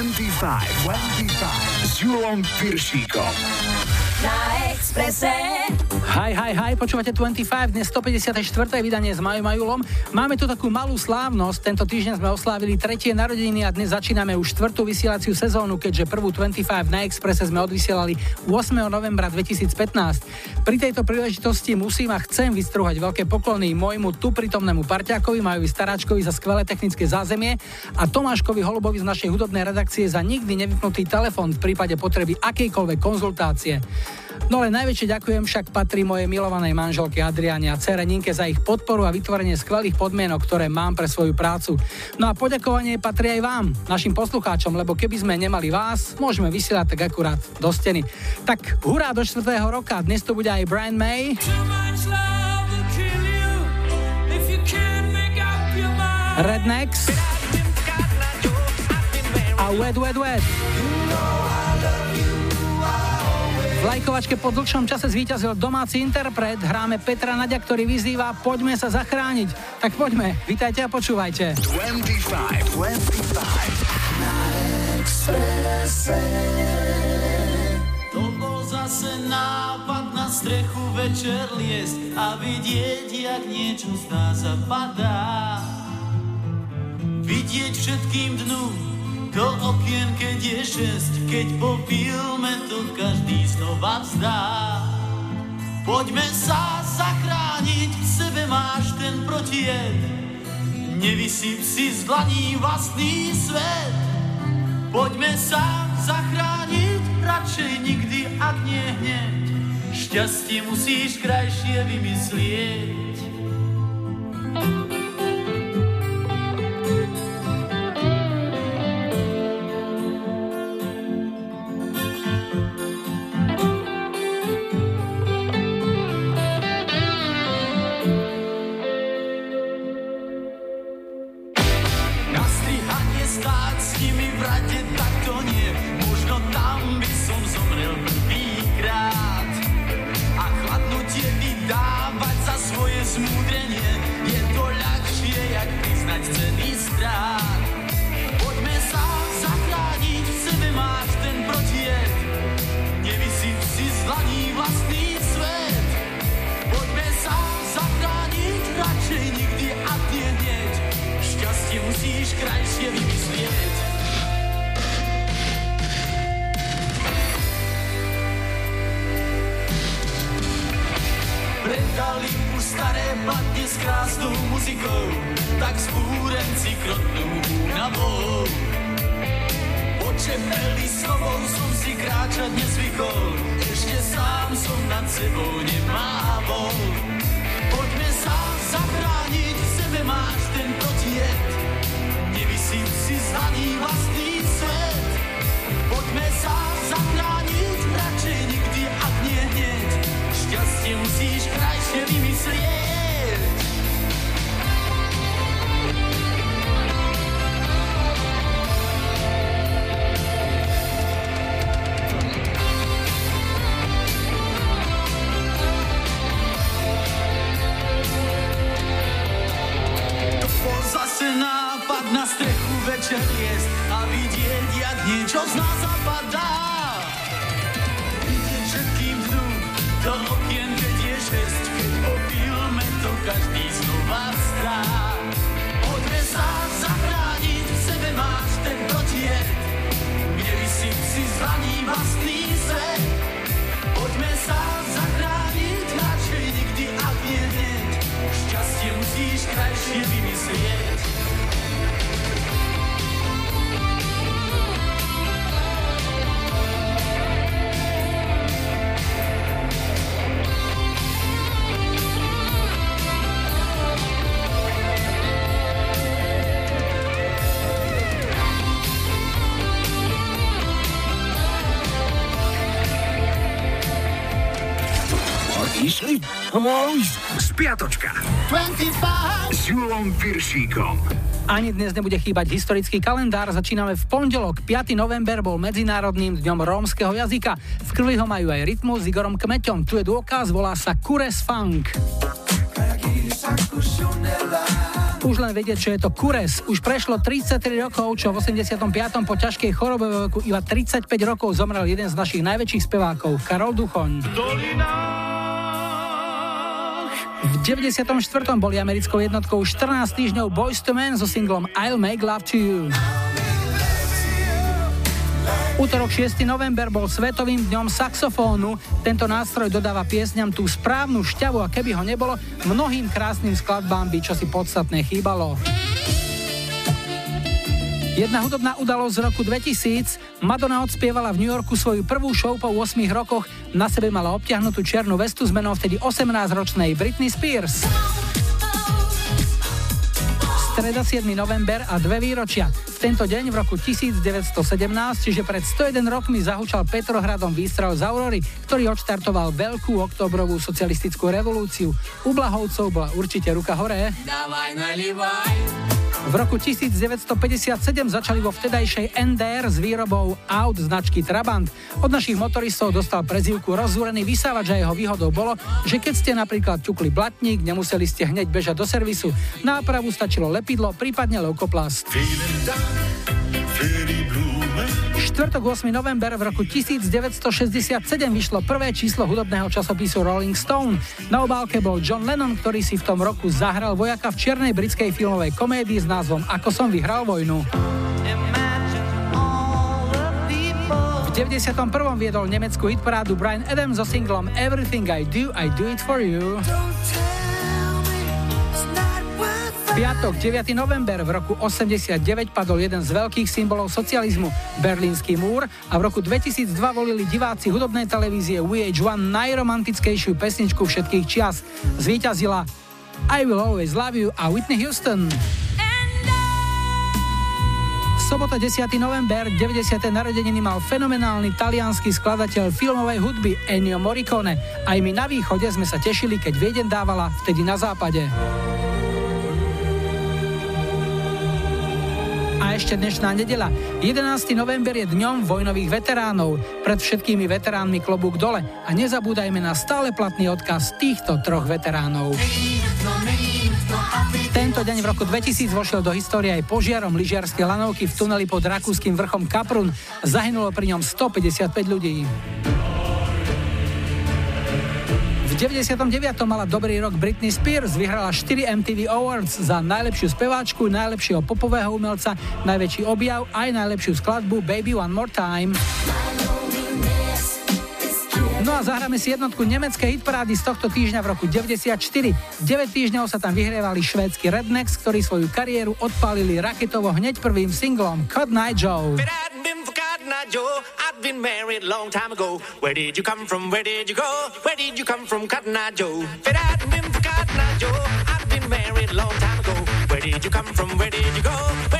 25, 25 s Julom Piršíkom. Na Exprese. Hi, hi, hi, počúvate 25, dnes 154. vydanie s Majom a Julom. Máme tu takú malú slávnosť, tento týždeň sme oslávili tretie narodeniny a dnes začíname už štvrtú vysielaciu sezónu, keďže prvú 25 na Expresse sme odvysielali 8. novembra 2015. Pri tejto príležitosti musím a chcem vystruhať veľké poklony môjmu tu prítomnému parťákovi, Majovi Staráčkovi za skvelé technické zázemie a Tomáškovi Holubovi z našej hudobnej redakcie za nikdy nevypnutý telefón v prípade potreby akejkoľvek konzultácie. No ale najväčšie ďakujem však patrí mojej milovanej manželke Adriane a cere Ninke za ich podporu a vytvorenie skvelých podmienok, ktoré mám pre svoju prácu. No a poďakovanie patrí aj vám, našim poslucháčom, lebo keby sme nemali vás, môžeme vysielať tak akurát do steny. Tak hurá do 4. roka, dnes tu bude aj Brian May. Rednecks a Wet Wet Wet. V lajkovačke po dlhšom čase zvíťazil domáci interpret. Hráme Petra Nadia, ktorý vyzýva Poďme sa zachrániť. Tak poďme, vítajte a počúvajte. 25, 25 na To bol zase nápad na strechu večer liest a vidieť, jak niečo zdá sa padá. Vidieť všetkým dnu, do okien, keď je šesť, keď po filme to každý znova vzdá. Poďme sa zachrániť, v sebe máš ten protijed. Nevysyp si z dlaní vlastný svet. Poďme sa zachrániť, radšej nikdy, ak nie hneď. Šťastie musíš krajšie vymyslieť. Spiatočka. 25. S Julom Piršíkom. Ani dnes nebude chýbať historický kalendár. Začíname v pondelok. 5. november bol Medzinárodným dňom rómskeho jazyka. V krvi ho majú aj rytmu s Igorom Kmeťom. Tu je dôkaz, volá sa Kures Funk. Už len vedieť, čo je to Kures. Už prešlo 33 rokov, čo v 85. po ťažkej chorobe vo veku iba 35 rokov zomrel jeden z našich najväčších spevákov, Karol Duchoň. V 94. boli americkou jednotkou 14 týždňov Boys to Men so singlom I'll Make Love to You. Útorok 6. november bol svetovým dňom saxofónu. Tento nástroj dodáva piesňam tú správnu šťavu a keby ho nebolo, mnohým krásnym skladbám by čosi podstatné chýbalo. Jedna hudobná udalosť z roku 2000. Madonna odspievala v New Yorku svoju prvú show po 8 rokoch. Na sebe mala obťahnutú čiernu vestu s menom vtedy 18-ročnej Britney Spears streda 7. november a dve výročia. V tento deň v roku 1917, čiže pred 101 rokmi zahúčal Petrohradom výstrel z Aurory, ktorý odštartoval veľkú oktobrovú socialistickú revolúciu. U Blahovcov bola určite ruka hore. Dávaj, v roku 1957 začali vo vtedajšej NDR s výrobou aut značky Trabant. Od našich motoristov dostal prezývku rozúrený vysávač a jeho výhodou bolo, že keď ste napríklad ťukli blatník, nemuseli ste hneď bežať do servisu. Nápravu stačilo lepidlo, prípadne leukoplast. Štvrtok 8. november v roku 1967 vyšlo prvé číslo hudobného časopisu Rolling Stone. Na obálke bol John Lennon, ktorý si v tom roku zahral vojaka v čiernej britskej filmovej komédii s názvom Ako som vyhral vojnu. V 91. viedol nemeckú hitparádu Brian Adams so singlom Everything I Do, I Do It For You. Piatok, 9. november v roku 89 padol jeden z veľkých symbolov socializmu, Berlínsky múr a v roku 2002 volili diváci hudobnej televízie VH1 najromantickejšiu pesničku všetkých čias. Zvíťazila I Will Always Love You a Whitney Houston. Sobota 10. november, 90. narodeniny mal fenomenálny talianský skladateľ filmovej hudby Ennio Morricone. Aj my na východe sme sa tešili, keď Vieden dávala vtedy na západe. A ešte dnešná nedela. 11. november je dňom vojnových veteránov. Pred všetkými veteránmi klobúk dole. A nezabúdajme na stále platný odkaz týchto troch veteránov. Tento deň v roku 2000 vošiel do histórie aj požiarom lyžiarskej lanovky v tuneli pod rakúskym vrchom Kaprun. Zahynulo pri ňom 155 ľudí. 99. mala dobrý rok Britney Spears, vyhrala 4 MTV Awards za najlepšiu speváčku, najlepšieho popového umelca, najväčší objav aj najlepšiu skladbu Baby One More Time. No a zahráme si jednotku nemeckej hitparády z tohto týždňa v roku 94. 9 týždňov sa tam vyhrievali švédsky Rednecks, ktorí svoju kariéru odpálili raketovo hneď prvým singlom Cut Night Joe. Joe, I've been married long time ago. Where did you come from? Where did you go? Where did you come from, Cotton Eye Joe? If it hadn't for Cotton Eye Joe, I've been married long time ago. Where did you come from? Where did you go? Where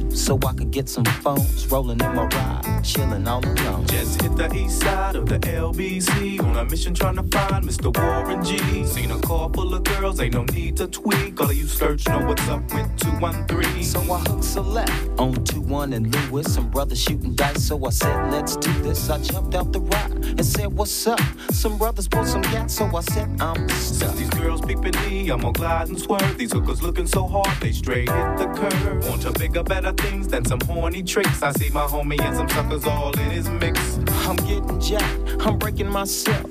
so I could get some phones. Rolling in my ride, chilling all alone. Just hit the east side of the LBC on a mission trying to find Mr. Warren G. Seen a car full of girls, ain't no need to tweak. All of you skirts know what's up with 213. So I hooked a left on 2 1 and Lewis. Some brothers shooting dice, so I said, let's do this. I jumped out the ride and said, what's up? Some brothers pulled some gas, so I said, I'm since these girls peeping me, I'm gonna glide and swerve. These hookers looking so hard, they straight hit the curve. Want to bigger, better things than some horny tricks. I see my homie and some suckers all in his mix. I'm getting jacked, I'm breaking myself.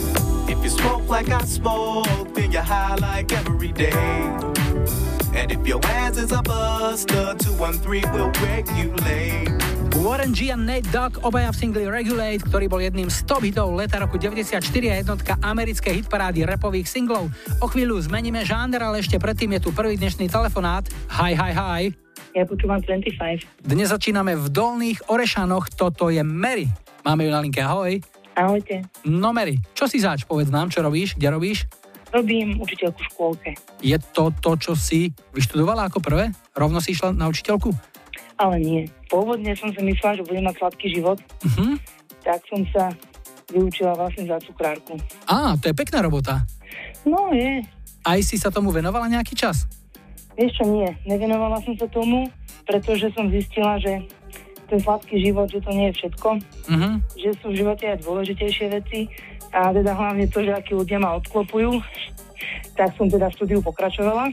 If you smoke like I smoke, then you're high like every day. And if your ass is a buster, 213 will regulate. Warren G a Nate Dogg, obaja v singli Regulate, ktorý bol jedným z top hitov leta roku 94 a jednotka americkej hitparády repových singlov. O chvíľu zmeníme žáner, ale ešte predtým je tu prvý dnešný telefonát. Hi, hi, hi. Ja počúvam 25. Dnes začíname v Dolných Orešanoch, toto je Mary. Máme ju na linke, ahoj. Ahojte. No Mary, čo si zač, povedz nám, čo robíš, kde robíš? Robím učiteľku v škôlke. Je to to, čo si vyštudovala ako prvé? Rovno si išla na učiteľku? Ale nie. Pôvodne som si myslela, že budem mať sladký život. Uh-huh. Tak som sa vyučila vlastne za cukrárku. Á, to je pekná robota. No je. Aj si sa tomu venovala nejaký čas? Vieš čo, nie. Nevenovala som sa tomu, pretože som zistila, že ten sladký život, že to nie je všetko, uh-huh. že sú v živote aj dôležitejšie veci a teda hlavne to, že akí ľudia ma odklopujú, tak som teda v štúdiu pokračovala,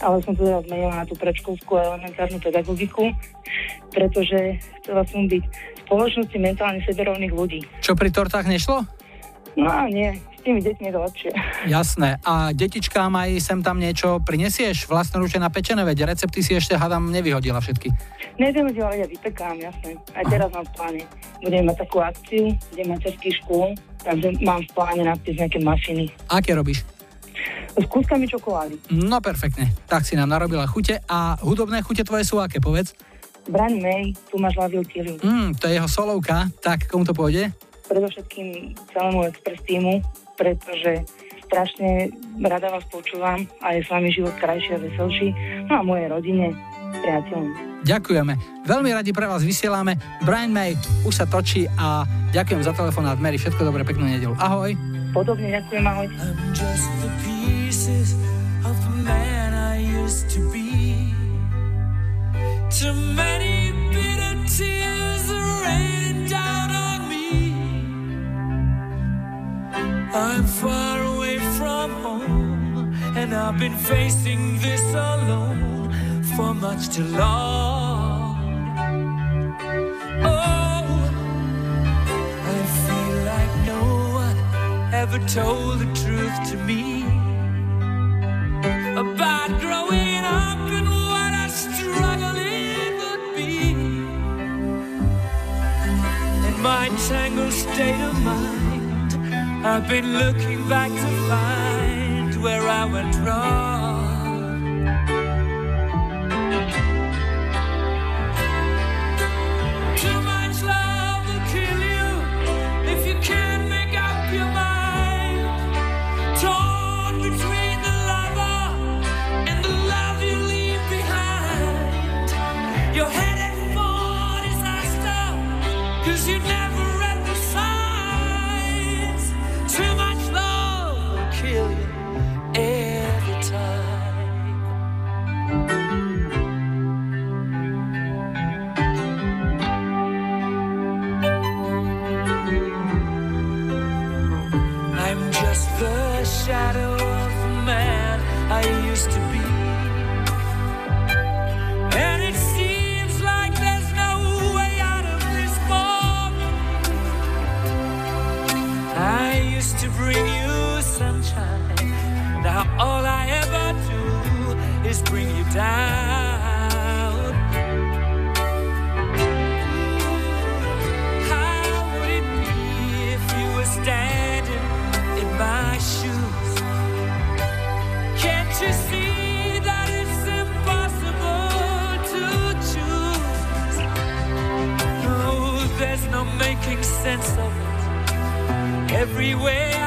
ale som teda zmenila na tú predškolskú a elementárnu pedagogiku, pretože chcela som byť v spoločnosti mentálne seberovných ľudí. Čo pri tortách nešlo? No nie, tými deťmi je to lepšie. Jasné. A detičkám aj sem tam niečo prinesieš? Vlastnoručne napečené, veď recepty si ešte hádam nevyhodila všetky. Nevyhodila, ja vypekám, jasné. Aj teraz mám v pláne. Budeme mať takú akciu, kde mám český škôl, takže mám v pláne napísať nejaké mafiny. Aké robíš? S kúskami čokolády. No perfektne. Tak si nám narobila chute. A hudobné chute tvoje sú aké, povedz? Brian May, tu máš Love You Mm, to je jeho solovka. Tak, komu to pôjde? Predovšetkým celému Express týmu, pretože strašne rada vás počúvam a je s vami život krajší a veselší. No a mojej rodine, priateľom. Ďakujeme. Veľmi radi pre vás vysielame. Brian May už sa točí a ďakujem za telefonát. Mary, všetko dobré, peknú nedelu. Ahoj. Podobne ďakujem, ahoj. I'm just the pieces of the man I used to be. Too many bitter tears are raining I'm far away from home, and I've been facing this alone for much too long. Oh, I feel like no one ever told the truth to me about growing up and what a struggle it would be. In my tangled state of mind, I've been looking back to find where I went wrong. Making sense of it. Everywhere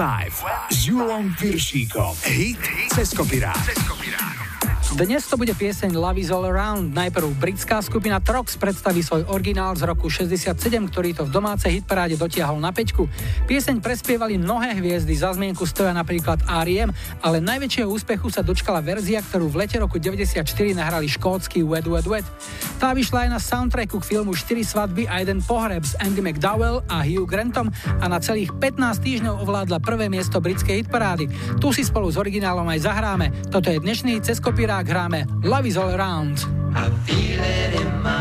25 s Julom Piršíkom. Hit cez. Dnes to bude pieseň Love is all around. Najprv britská skupina Trox predstaví svoj originál z roku 67, ktorý to v domácej hitparáde dotiahol na pečku. Pieseň prespievali mnohé hviezdy, za zmienku stoja napríklad R.E.M., ale najväčšieho úspechu sa dočkala verzia, ktorú v lete roku 94 nahrali škótsky Wet Wet Wet. Tá vyšla aj na soundtracku k filmu 4 svadby a jeden pohreb s Andy McDowell a Hugh Grantom a na celých 15 týždňov ovládla prvé miesto britskej hitparády. Tu si spolu s originálom aj zahráme. Toto je dnešný cez kopírák hráme Love is all around. I feel it in my.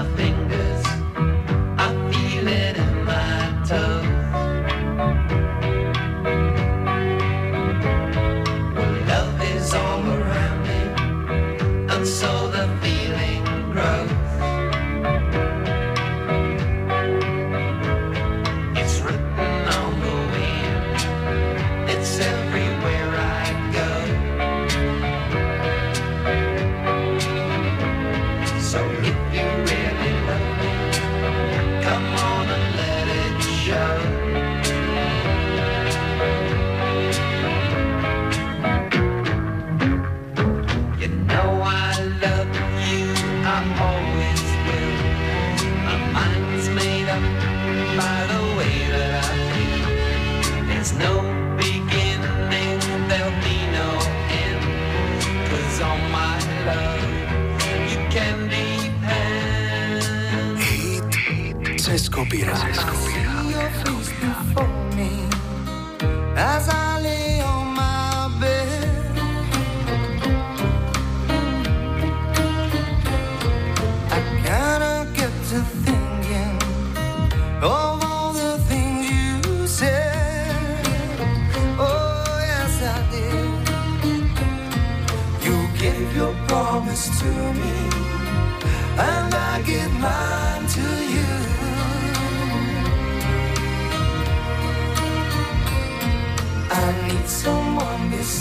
piirangutega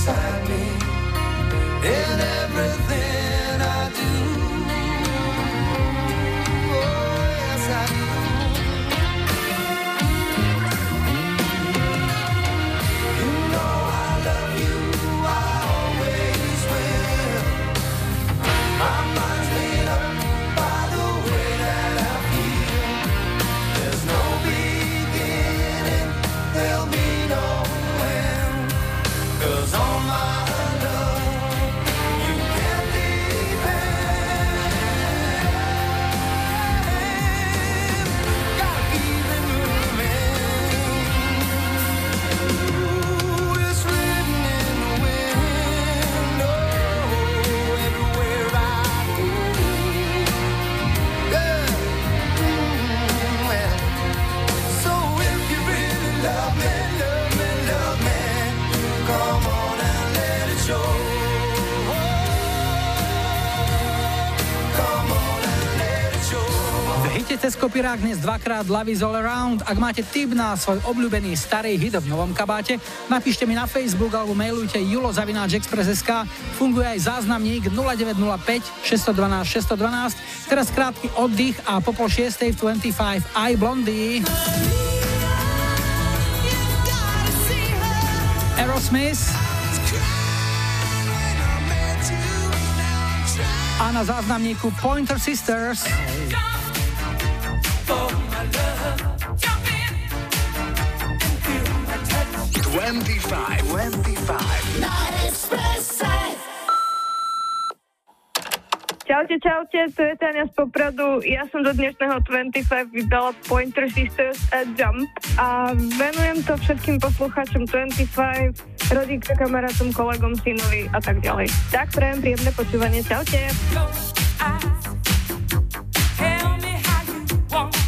beside me. In everything cez kopirák dnes dvakrát Love is all around. Ak máte tip na svoj obľúbený starý hit v novom kabáte, napíšte mi na Facebook alebo mailujte julozavináčexpress.sk. Funguje aj záznamník 0905 612 612. Teraz krátky oddych a po pol šiestej v 25 I Blondie. Aerosmith. A na záznamníku Pointer Sisters. 25, 25. Na Čaute, čaute, to je Tania z Popradu. Ja som do dnešného 25 vydala Pointer Sisters a Jump a venujem to všetkým poslucháčom 25, rodíka, kamarátom, kolegom, synovi a tak ďalej. Tak prajem príjemné počúvanie. Čaute. won't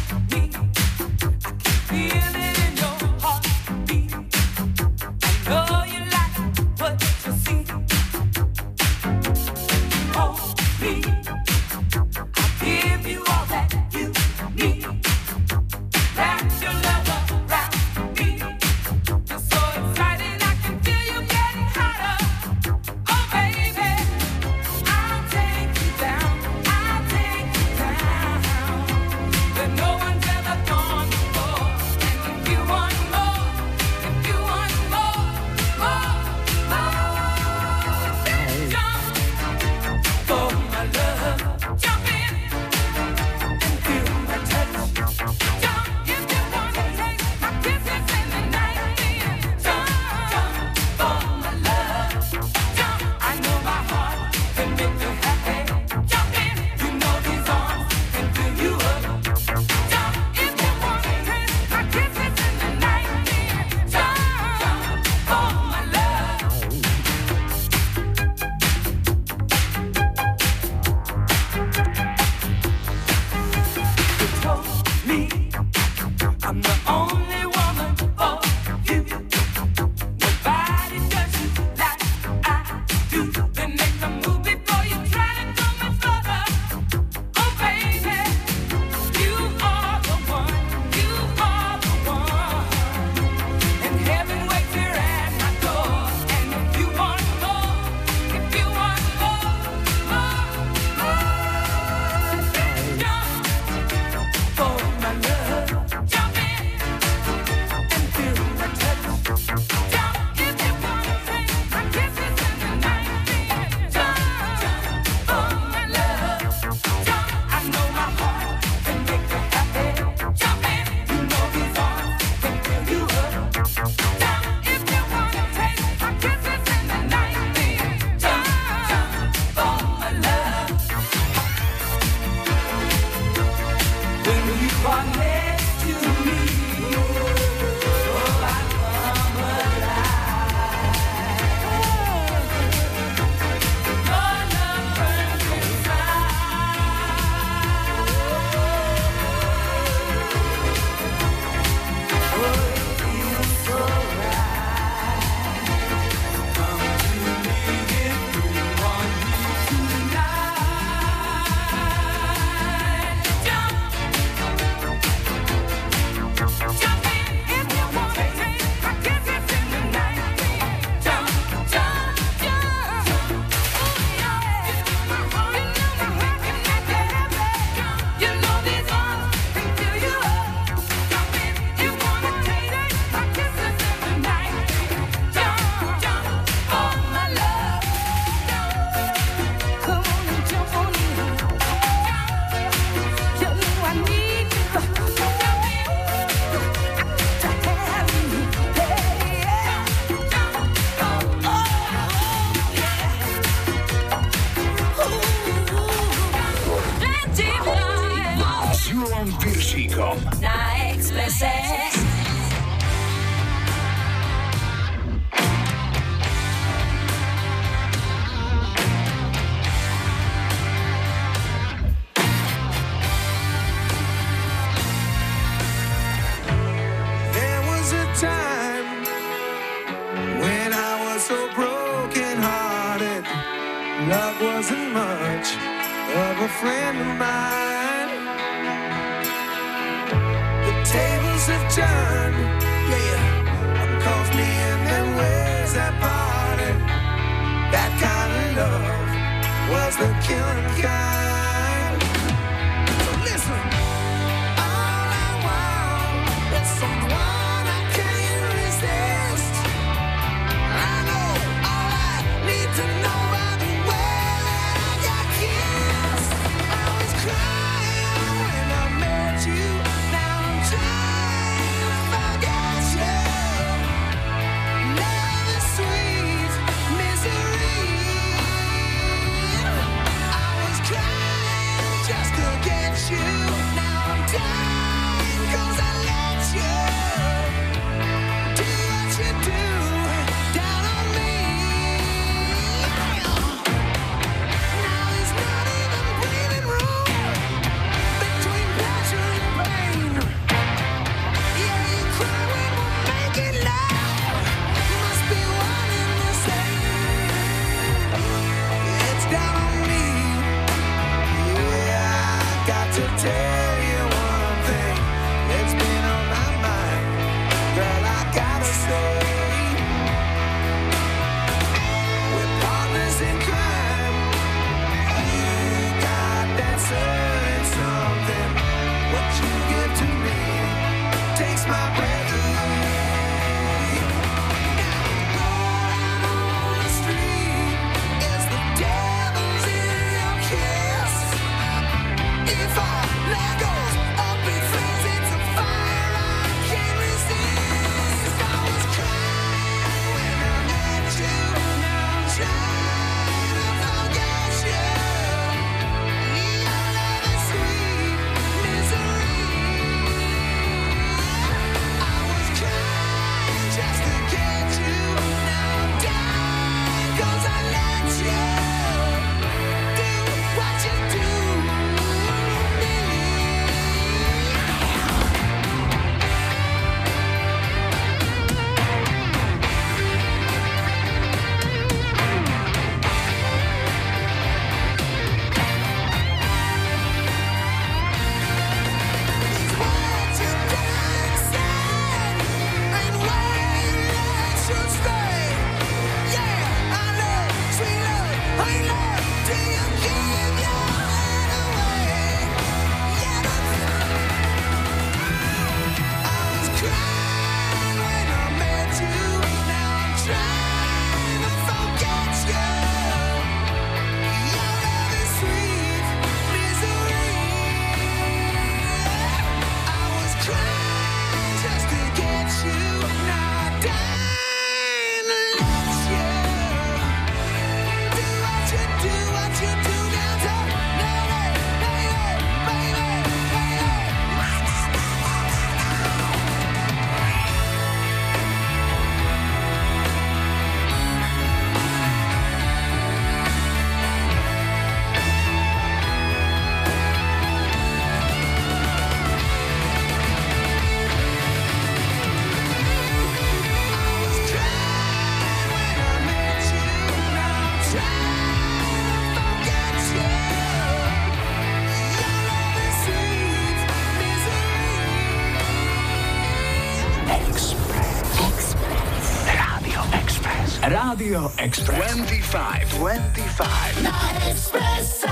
Radio Express. 25. 25. Na Expresse.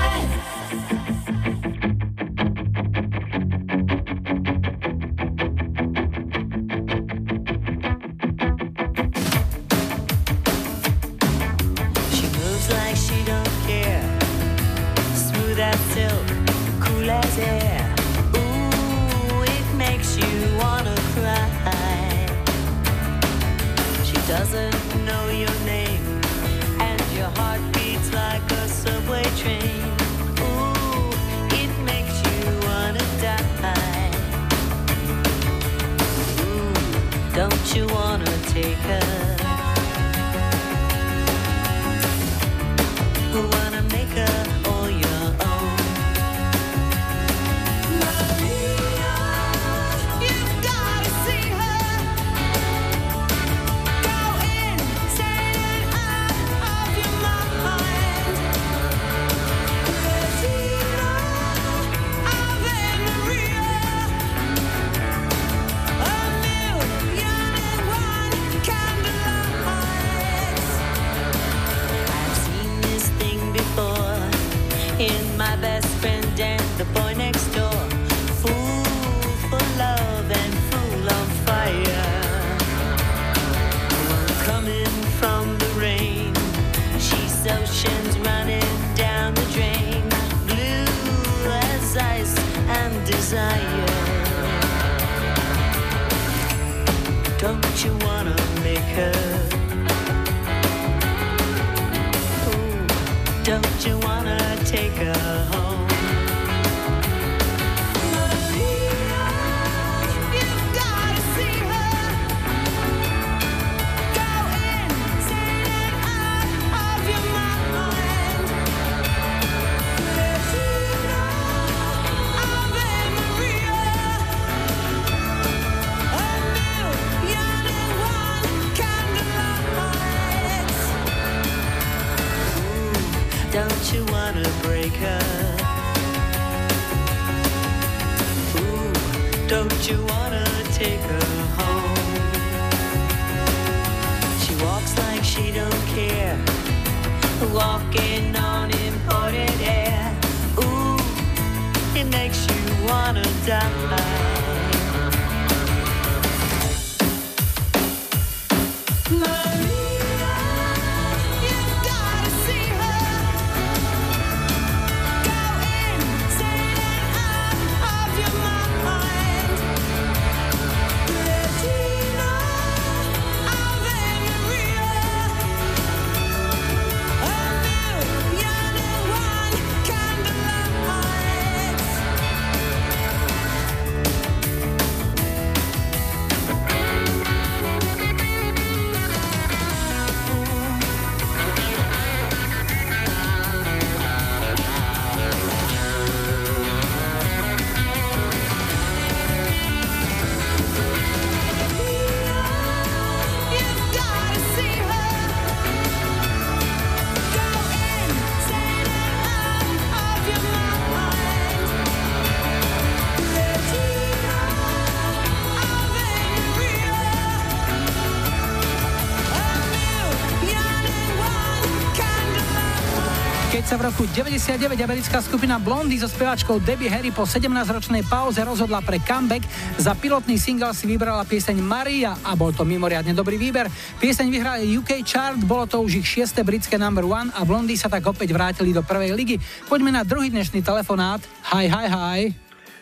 Roku 99 americká skupina Blondy so speváčkou Debbie Harry po 17-ročnej pauze rozhodla pre comeback. Za pilotný single si vybrala pieseň Maria a bol to mimoriadne dobrý výber. Pieseň vyhrala UK chart, bolo to už ich šieste britské number one a Blondy sa tak opäť vrátili do prvej ligy. Poďme na druhý dnešný telefonát. Hi, hi, hi.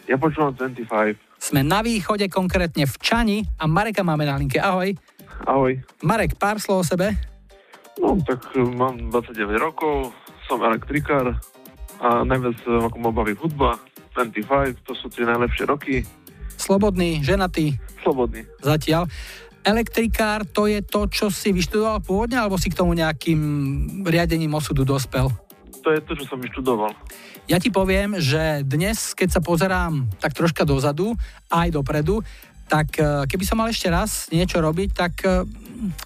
Ja počúvam 25. Sme na východe, konkrétne v Čani a Mareka máme na linke. Ahoj. Ahoj. Marek, pár slov o sebe. No, tak eh, mám 29 rokov, som elektrikár a najviac eh, ako ma baví hudba, 25, to sú tie najlepšie roky. Slobodný, ženatý. Slobodný. Zatiaľ. Elektrikár to je to, čo si vyštudoval pôvodne, alebo si k tomu nejakým riadením osudu dospel? To je to, čo som vyštudoval. Ja ti poviem, že dnes, keď sa pozerám tak troška dozadu, aj dopredu, tak eh, keby som mal ešte raz niečo robiť, tak eh,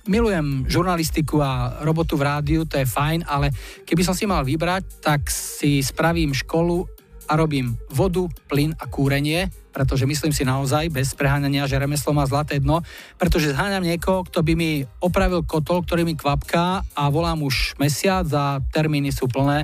milujem žurnalistiku a robotu v rádiu, to je fajn, ale keby som si mal vybrať, tak si spravím školu a robím vodu, plyn a kúrenie, pretože myslím si naozaj, bez preháňania, že remeslo má zlaté dno, pretože zháňam niekoho, kto by mi opravil kotol, ktorý mi kvapká a volám už mesiac a termíny sú plné,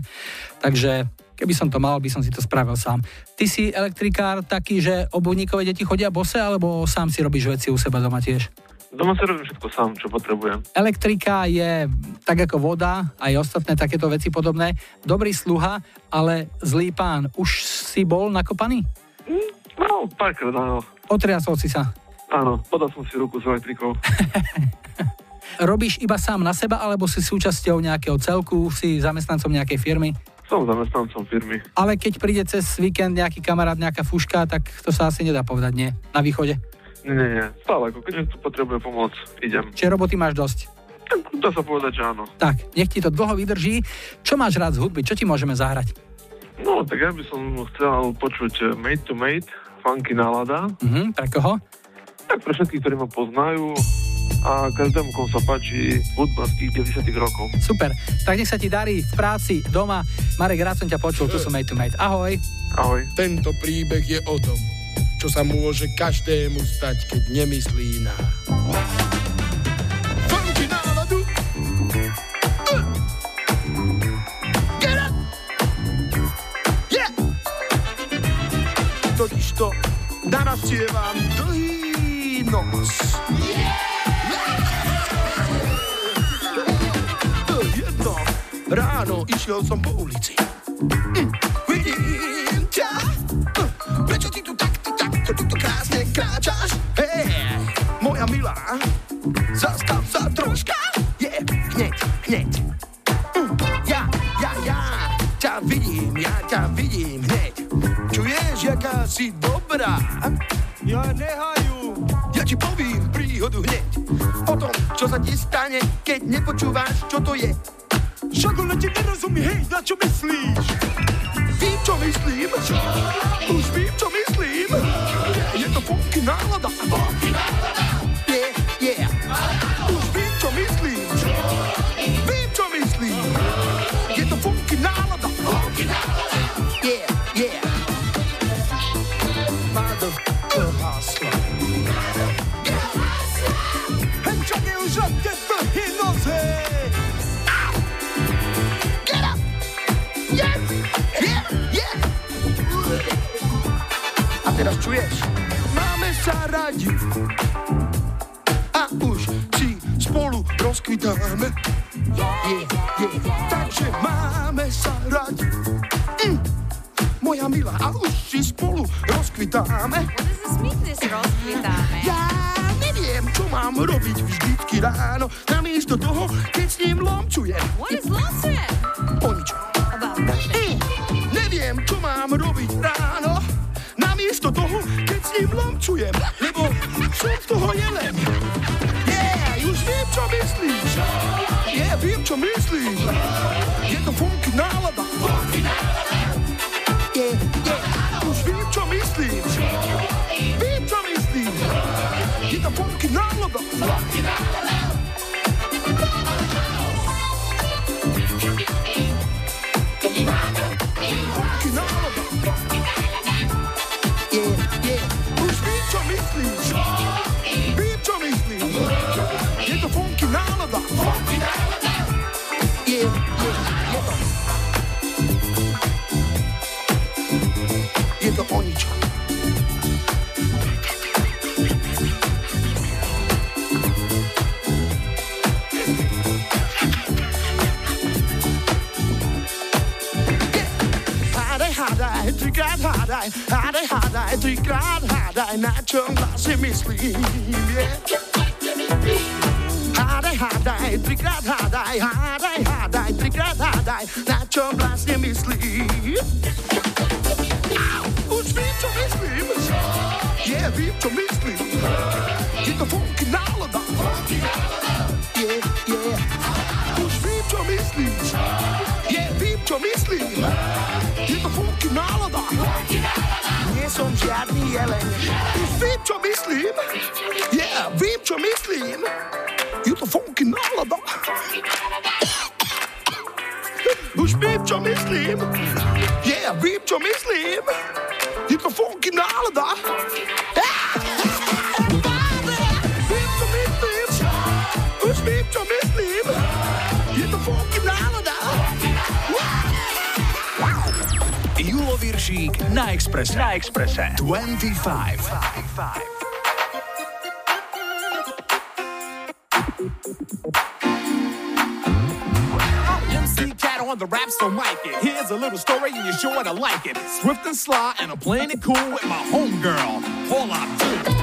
takže keby som to mal, by som si to spravil sám. Ty si elektrikár taký, že obuvníkové deti chodia bose, alebo sám si robíš veci u seba doma tiež? Doma si robím všetko sám, čo potrebujem. Elektrika je tak ako voda, aj ostatné takéto veci podobné. Dobrý sluha, ale zlý pán. Už si bol nakopaný? Mm, no, párkrát áno. Otriasol si sa? Áno, podal som si ruku s elektrikou. Robíš iba sám na seba, alebo si súčasťou nejakého celku, si zamestnancom nejakej firmy? Som zamestnancom firmy. Ale keď príde cez víkend nejaký kamarát, nejaká fuška, tak to sa asi nedá povedať, nie? Na východe? Nie, nie, nie. Stále, ako keďže tu potrebuje pomoc, idem. Čiže roboty máš dosť? Tak, dá sa povedať, že áno. Tak, nech ti to dlho vydrží. Čo máš rád z hudby? Čo ti môžeme zahrať? No, tak ja by som chcel počuť eh, Made to Made, funky nálada. Mhm, pre koho? Tak pre všetkých, ktorí ma poznajú a každému, komu sa páči hudba z tých 90 rokov. Super, tak nech sa ti darí v práci, doma. Marek, rád som ťa počul, tu som Made to Made. Ahoj. Ahoj. Tento príbeh je o tom, čo sa môže každému stať, keď nemyslí na... Funky náladu! Yeah! Totiž to narastie vám dlhý nos. Jedno ráno išiel som po ulici. Mm, vidím kráčaš? Hej, moja milá, zastav sa troška. Je, yeah, hneď, hneď. Mm, ja, ja, ja, ťa vidím, ja ťa vidím hneď. Čuješ, jaká si dobrá? Ja nehajú. Ja ti povím príhodu hneď. O tom, čo sa ti stane, keď nepočúvaš, čo to je. Však ti nerozumí, hej, na čo myslíš? Vím, čo myslím. Už vím, Nederlander Kącik na Express, Na Express, 25. 25. on the rap, so mic it. Here's a little story, and you're sure to like it. Swift and sly, and I'm playing it cool with my homegirl, Paula Abdul.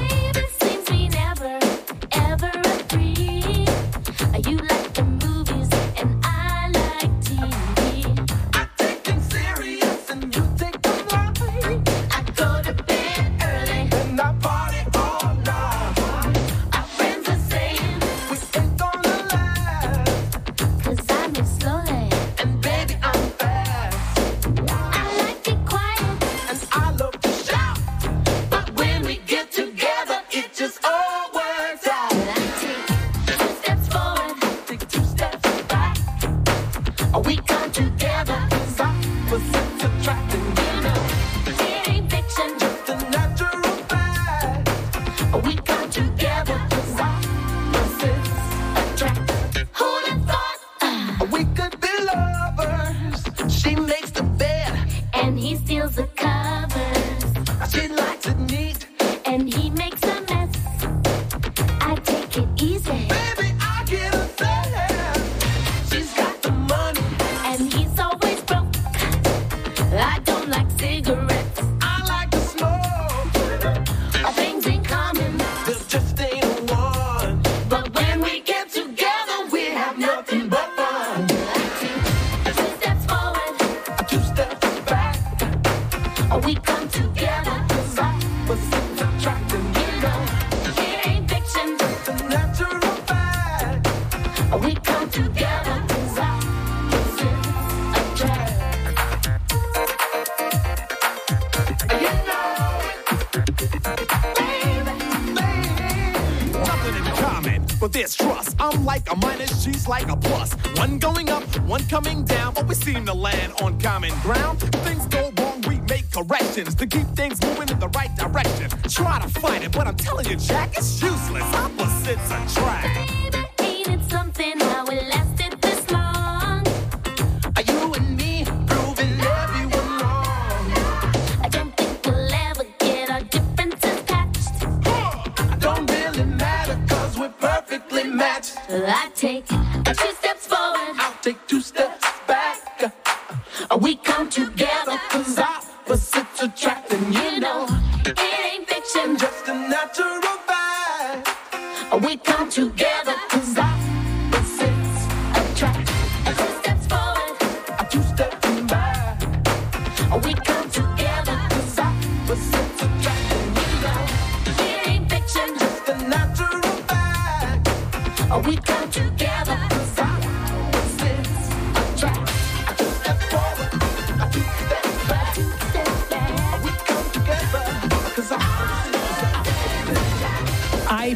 She's like a plus. One going up, one coming down, but we seem to land on common ground. Things go wrong, we make corrections to keep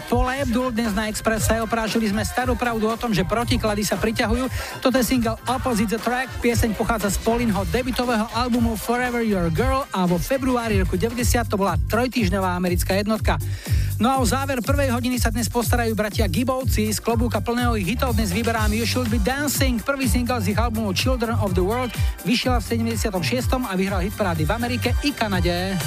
Paul Abdul dnes na Expresse oprášili sme starú pravdu o tom, že protiklady sa priťahujú. Toto je single Opposite the Track, pieseň pochádza z Paulinho debutového albumu Forever Your Girl a vo februári roku 90 to bola trojtýždňová americká jednotka. No a o záver prvej hodiny sa dnes postarajú bratia Gibovci z klobúka plného ich hitov dnes vyberám You Should Be Dancing, prvý single z ich albumu Children of the World, vyšiel v 76. a vyhral hitparády v Amerike i Kanade.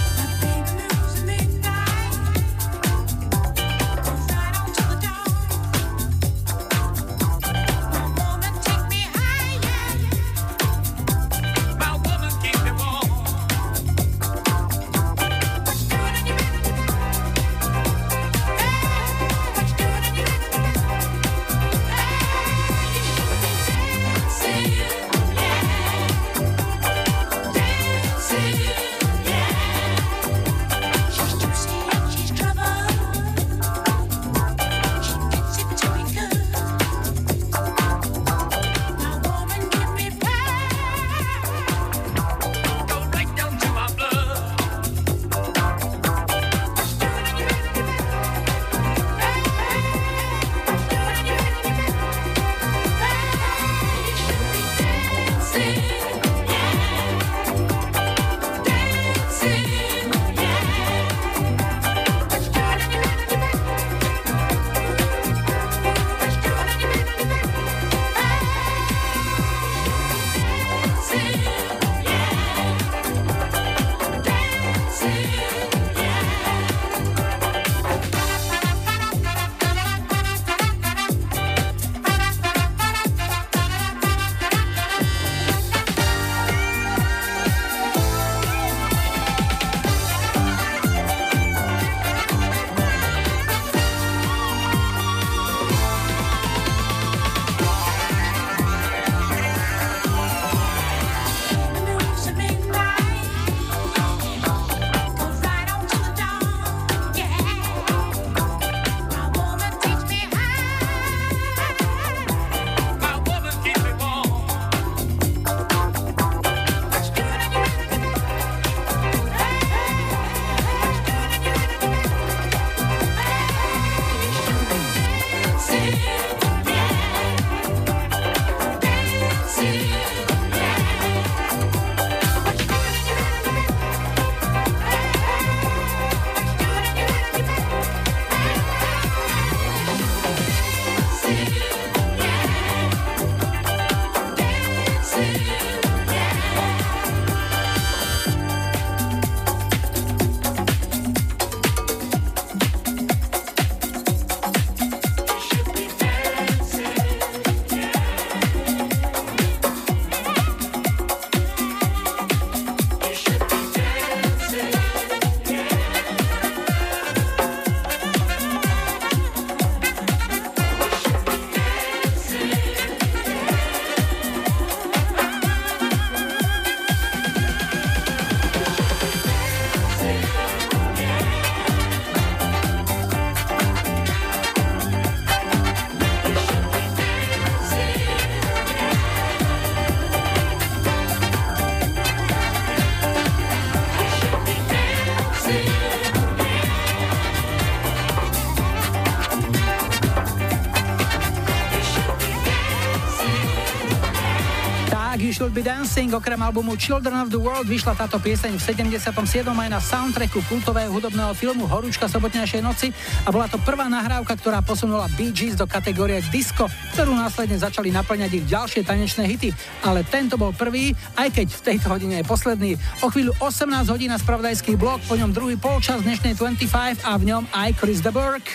Be Dancing. Okrem albumu Children of the World vyšla táto pieseň v 77. aj na soundtracku kultového hudobného filmu Horúčka sobotnejšej noci a bola to prvá nahrávka, ktorá posunula Bee Gees do kategórie disco, ktorú následne začali naplňať ich ďalšie tanečné hity. Ale tento bol prvý, aj keď v tejto hodine je posledný. O chvíľu 18 hodín na spravodajský blok, po ňom druhý polčas dnešnej 25 a v ňom aj Chris de Burke.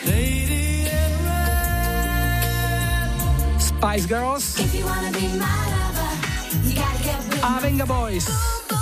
Spice Girls a Venga Boys.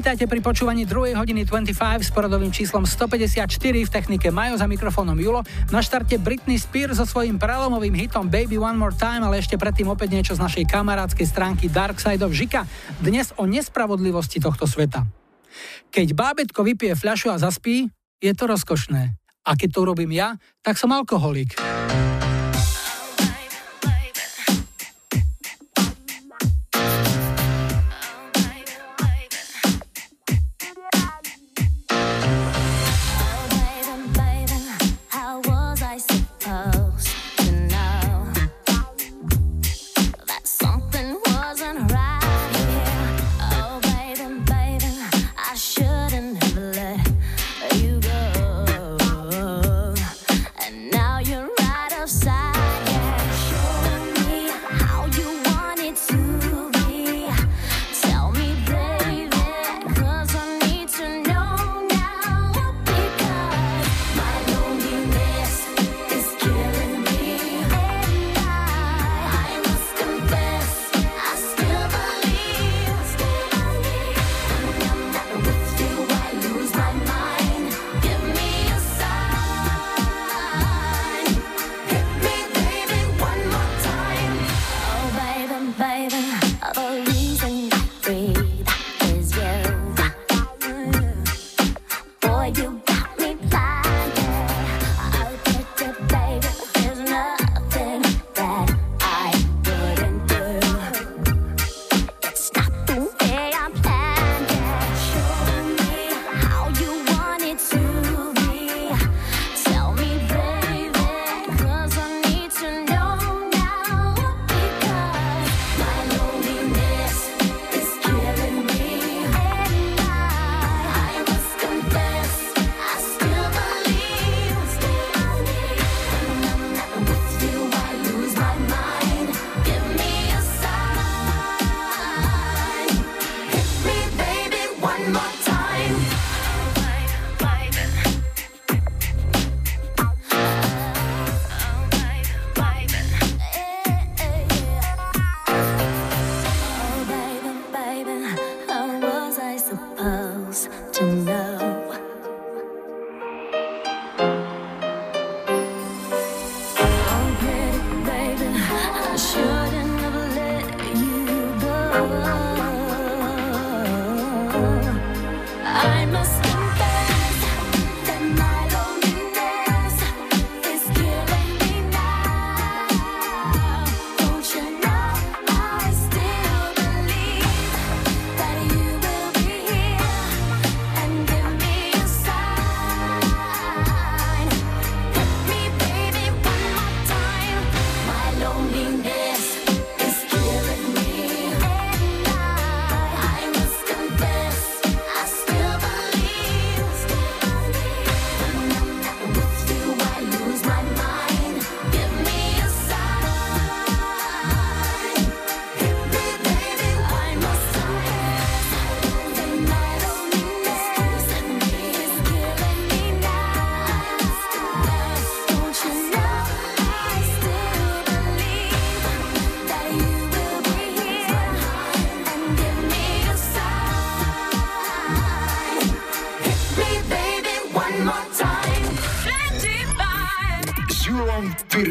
Vítajte pri počúvaní 2. hodiny 25 s poradovým číslom 154 v technike Majo za mikrofónom Julo. Na štarte Britney Spears so svojím prelomovým hitom Baby One More Time, ale ešte predtým opäť niečo z našej kamarádskej stránky Dark Side of Žika. Dnes o nespravodlivosti tohto sveta. Keď bábetko vypije fľašu a zaspí, je to rozkošné. A keď to urobím ja, tak som alkoholik.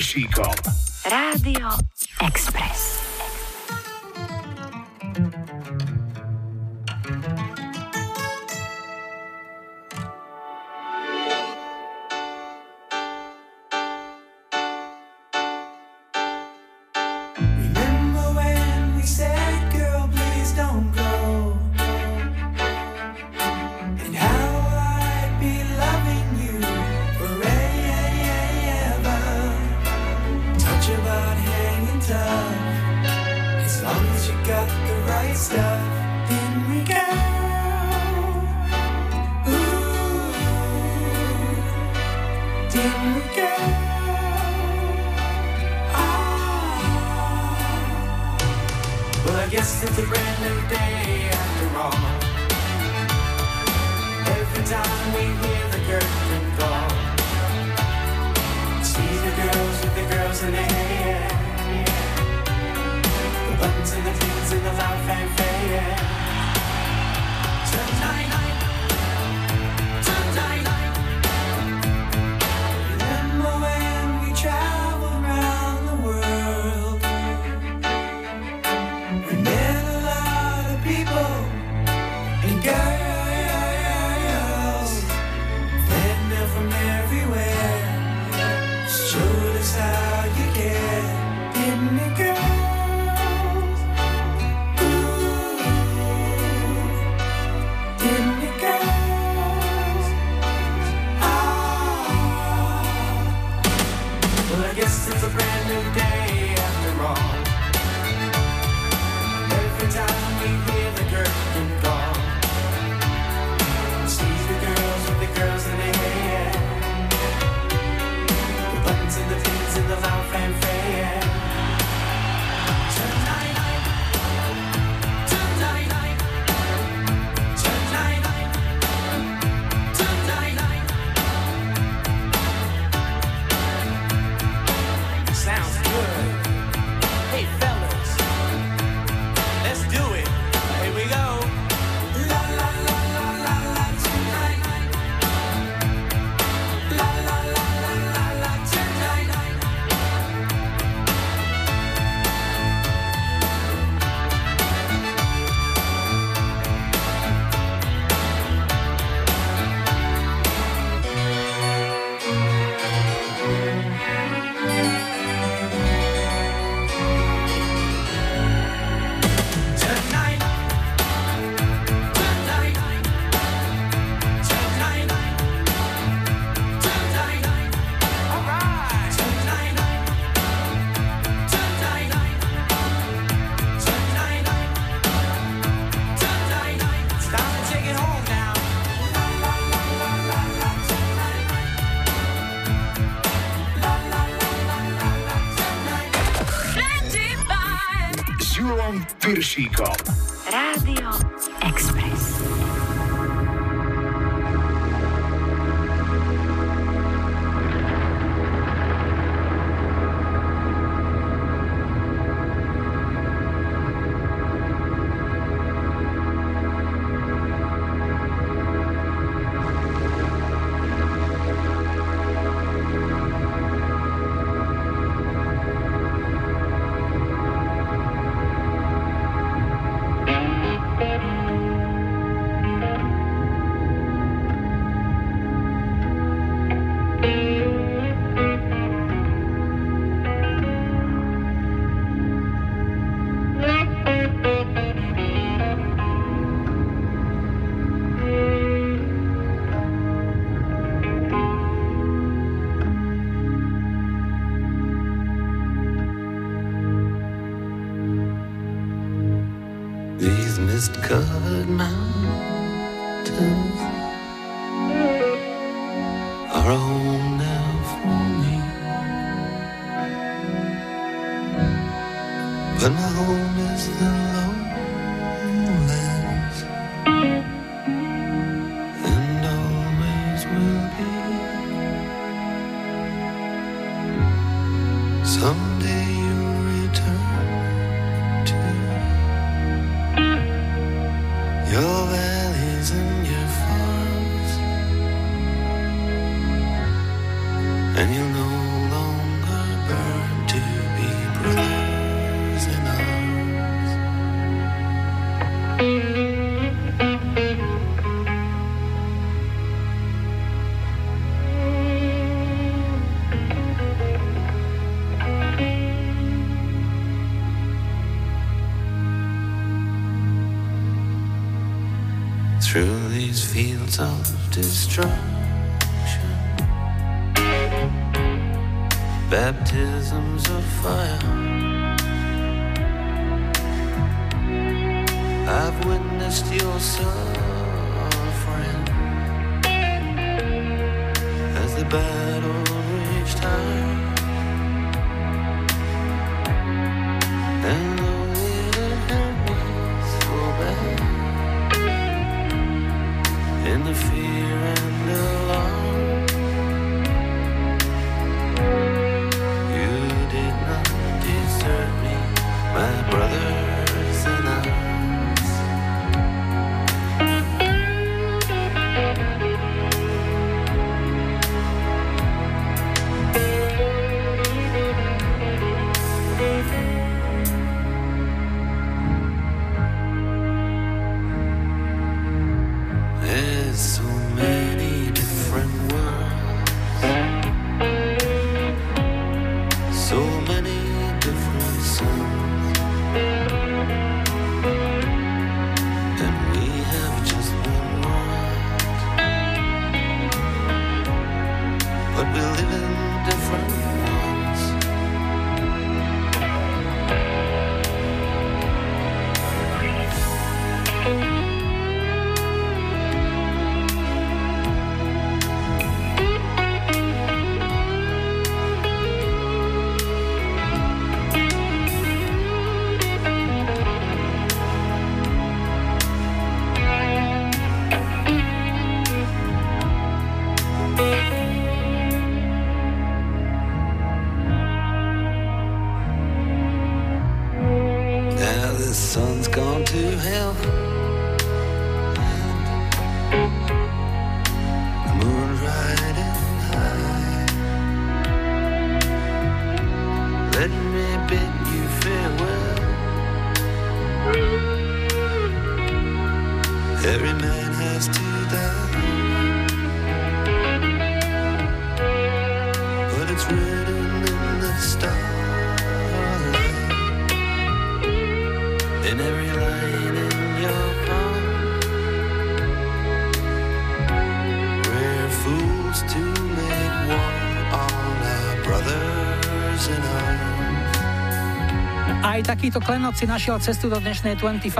Piršíkom. Julom But my home is the lowlands, Aj takýto klenot si našiel cestu do dnešnej 25,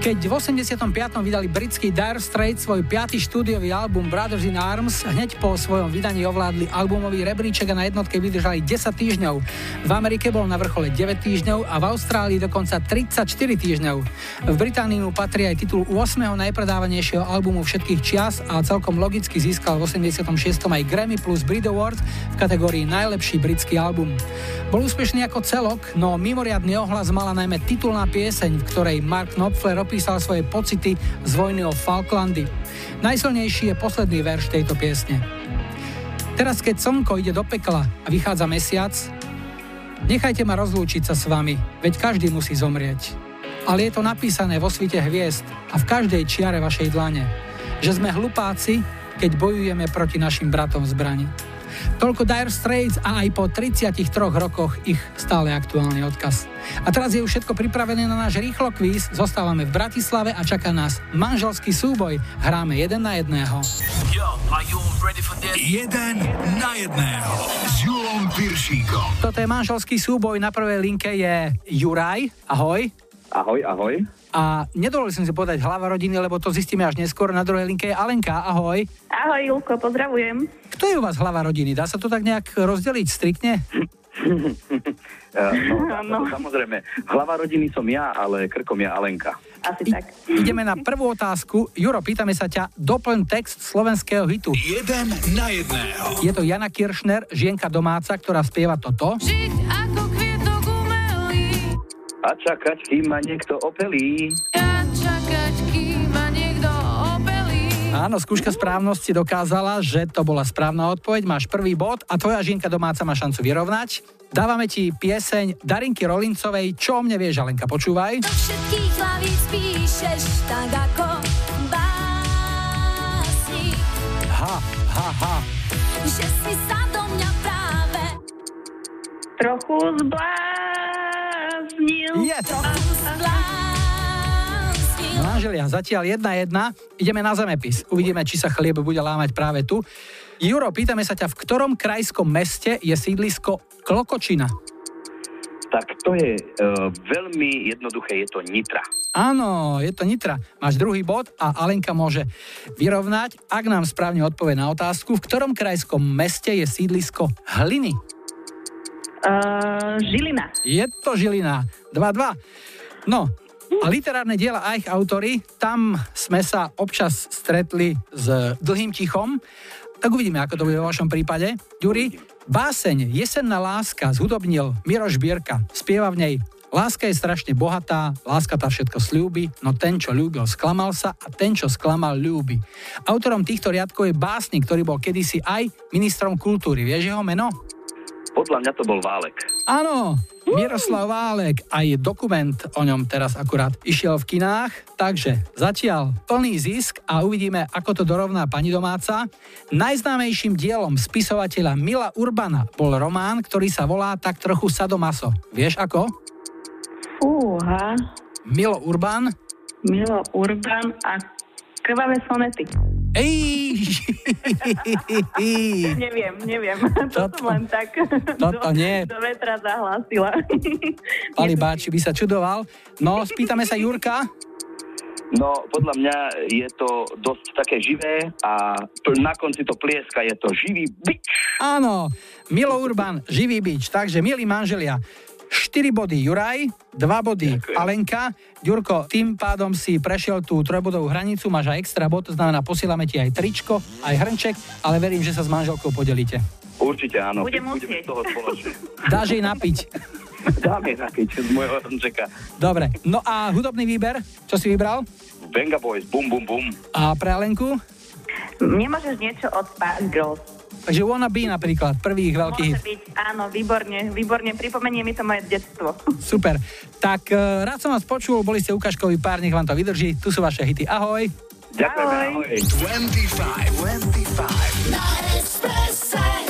keď v 85. vydali britský Dire Straits svoj piatý štúdiový album Brothers in Arms. Hneď po svojom vydaní ovládli albumový rebríček a na jednotke vydržali 10 týždňov. V Amerike bol na vrchole 9 týždňov a v Austrálii dokonca 34 týždňov. V Británii mu patrí aj titul 8. najpredávanejšieho albumu všetkých čias a celkom logicky získal v 86. aj Grammy plus Brit Award v kategórii najlepší britský album. Bol úspešný ako celok, no mimoriadny ohlas mala najmä titulná pieseň, v ktorej Mark Knopfler opísal svoje pocity z vojny o Falklandy. Najsilnejší je posledný verš tejto piesne. Teraz, keď slnko ide do pekla a vychádza mesiac, nechajte ma rozlúčiť sa s vami, veď každý musí zomrieť. Ale je to napísané vo svite hviezd a v každej čiare vašej dlane, že sme hlupáci, keď bojujeme proti našim bratom v zbrani. Toľko Dire Straits a aj po 33 rokoch ich stále aktuálny odkaz. A teraz je už všetko pripravené na náš rýchlo kvíz. Zostávame v Bratislave a čaká nás manželský súboj. Hráme jeden na jedného. Yo, are you ready for this? Jeden na jedného s Julom Piršíkom. Toto je manželský súboj. Na prvej linke je Juraj. Ahoj. Ahoj, ahoj. A nedovolil som si povedať hlava rodiny, lebo to zistíme až neskôr. Na druhej linke je Alenka. Ahoj. Ahoj, Julko, pozdravujem. Kto je u vás hlava rodiny? Dá sa to tak nejak rozdeliť striktne? Uh, no, to, samozrejme, hlava rodiny som ja, ale krkom je Alenka. Asi tak. Ideme na prvú otázku. Juro, pýtame sa ťa, doplň text slovenského hitu. Jeden na jedného. Je to Jana Kiršner, žienka domáca, ktorá spieva toto. Ako kvietok umelý, A čakať, kým ma niekto opelí. a čakať, kým ma niekto opelí. Áno, skúška správnosti dokázala, že to bola správna odpoveď. Máš prvý bod a tvoja žienka domáca má šancu vyrovnať. Dávame ti pieseň Darinky Rolincovej Čo o mne vieš, Alenka, počúvaj. Do všetkých hlavíc píšeš tak ako básni, Ha, ha, ha. že si sa do mňa práve Trochu zbláznil. Zbláznil. Manželia, zatiaľ jedna jedna. Ideme na zemepis. Uvidíme, či sa chlieb bude lámať práve tu. Juro, pýtame sa ťa, v ktorom krajskom meste je sídlisko Klokočina? Tak to je uh, veľmi jednoduché, je to Nitra. Áno, je to Nitra. Máš druhý bod a Alenka môže vyrovnať, ak nám správne odpovie na otázku, v ktorom krajskom meste je sídlisko Hliny. Uh, Žilina. Je to Žilina. 2-2. No, a literárne diela a ich autory, tam sme sa občas stretli s dlhým tichom. Tak uvidíme, ako to bude vo vašom prípade. Ďuri, báseň Jesenná láska zhudobnil Miroš Bierka. Spieva v nej Láska je strašne bohatá, láska tá všetko slúbi, no ten, čo ľúbil, sklamal sa a ten, čo sklamal, ľúbi. Autorom týchto riadkov je básnik, ktorý bol kedysi aj ministrom kultúry. Vieš jeho meno? Podľa mňa to bol Válek. Áno, Miroslav Válek, aj dokument o ňom teraz akurát išiel v kinách, takže zatiaľ plný zisk a uvidíme, ako to dorovná pani domáca. Najznámejším dielom spisovateľa Mila Urbana bol román, ktorý sa volá tak trochu Sadomaso. Vieš ako? Fúha. Milo Urban? Milo Urban a krvavé sonety. Ej! neviem, neviem. To som len tak Toto do, nie. do vetra zahlásila. Pali Báči by sa čudoval. No, spýtame sa Jurka. No, podľa mňa je to dosť také živé a na konci to plieska, je to živý bič. Áno, Milo Urban, živý bič. Takže, milí manželia, 4 body Juraj, 2 body Alenka. Ďurko, tým pádom si prešiel tú trojbodovú hranicu, máš aj extra bod, to znamená posielame ti aj tričko, aj hrnček, ale verím, že sa s manželkou podelíte. Určite áno. Budem Budeme z toho spoločne. Dáš jej napiť. Dáme napiť z môjho hrnčeka. Dobre, no a hudobný výber, čo si vybral? Venga Boys, bum bum bum. A pre Alenku? Nemážeš niečo od Spice Girls? Takže Wanna Be napríklad, prvý ich veľký Môže hit. byť, áno, výborne, výborne, pripomenie mi to moje detstvo. Super. Tak e, rád som vás počul, boli ste ukážkový pár, nech vám to vydrží. Tu sú vaše hity. Ahoj. Ďakujem, ahoj. 25, 25. Na Expresse.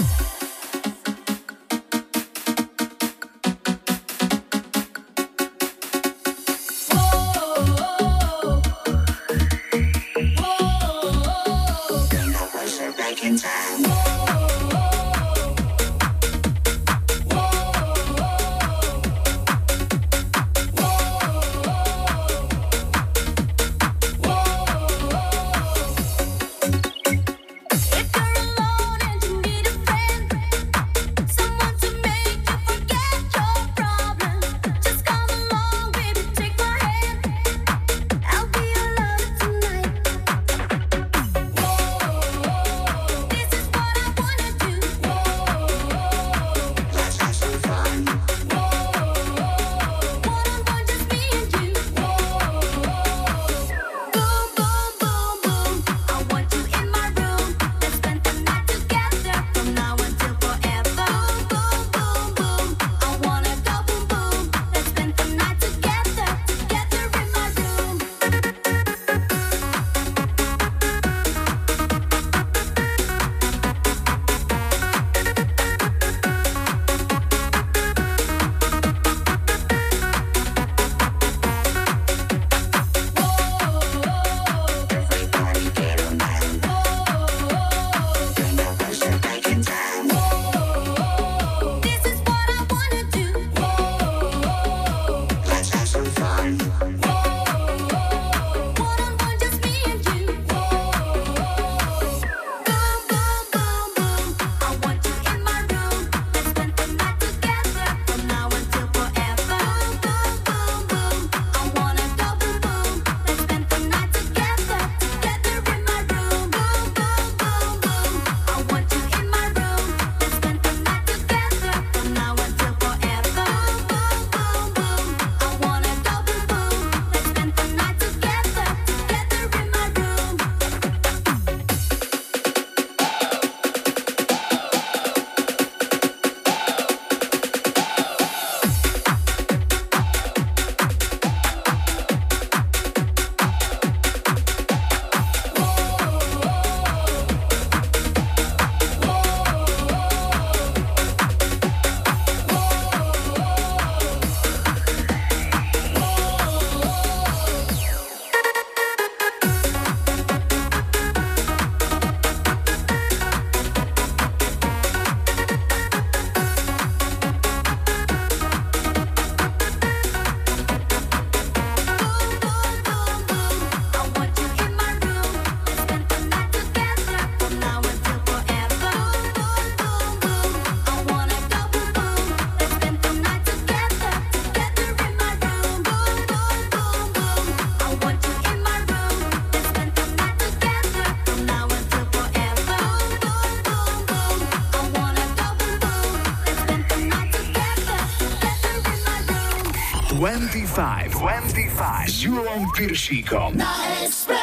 Twenty-five, twenty-five s Julom Piršíkom. Na Expresse.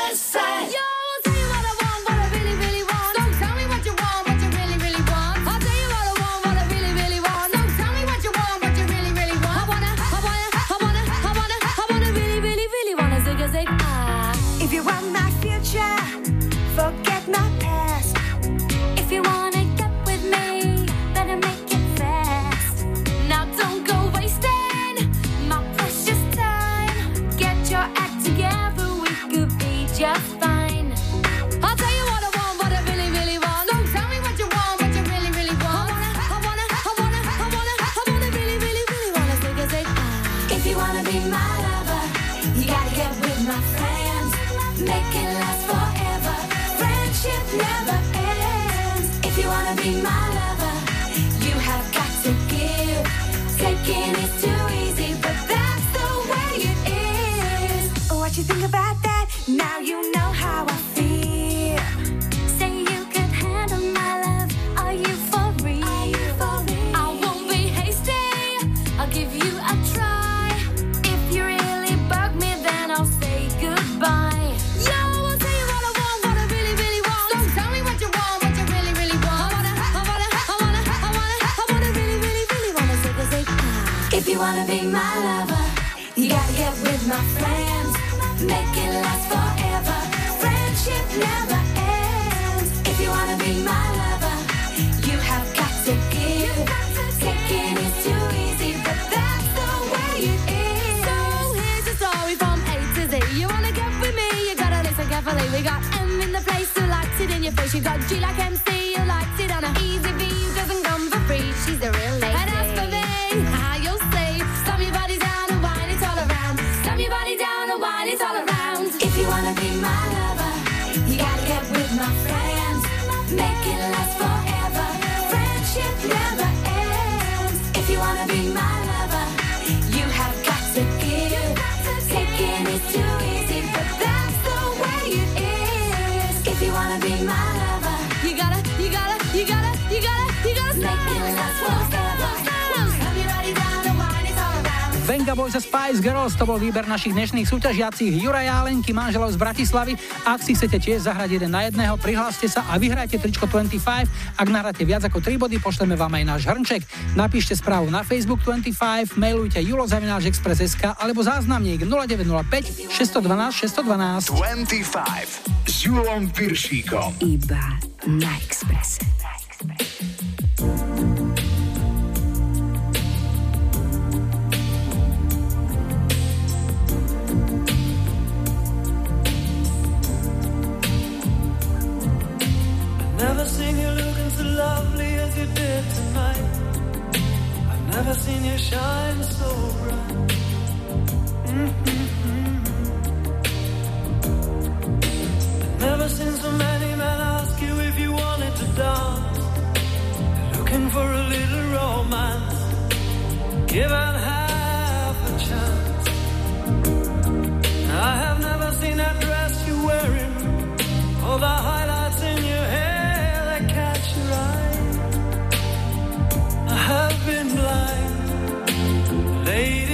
she got G like MC, you like. Boys a Spice Girls, to bol výber našich dnešných súťažiacich Juraja Lenky, manželov z Bratislavy. Ak si chcete tiež zahrať jeden na jedného, prihláste sa a vyhrajte tričko 25. Ak nahráte viac ako 3 body, pošleme vám aj náš hrnček. Napíšte správu na Facebook 25, mailujte julozavináčexpress.sk alebo záznamník 0905 612 612 25 s Julom Piršíkom. Iba na Expresse. never seen you looking so lovely as you did tonight. I've never seen you shine so bright. Mm -hmm. I've never seen so many men ask you if you wanted to dance. Looking for a little romance. Give it half a chance. I have never seen that dress you're wearing, All the highlights have been blind, lady.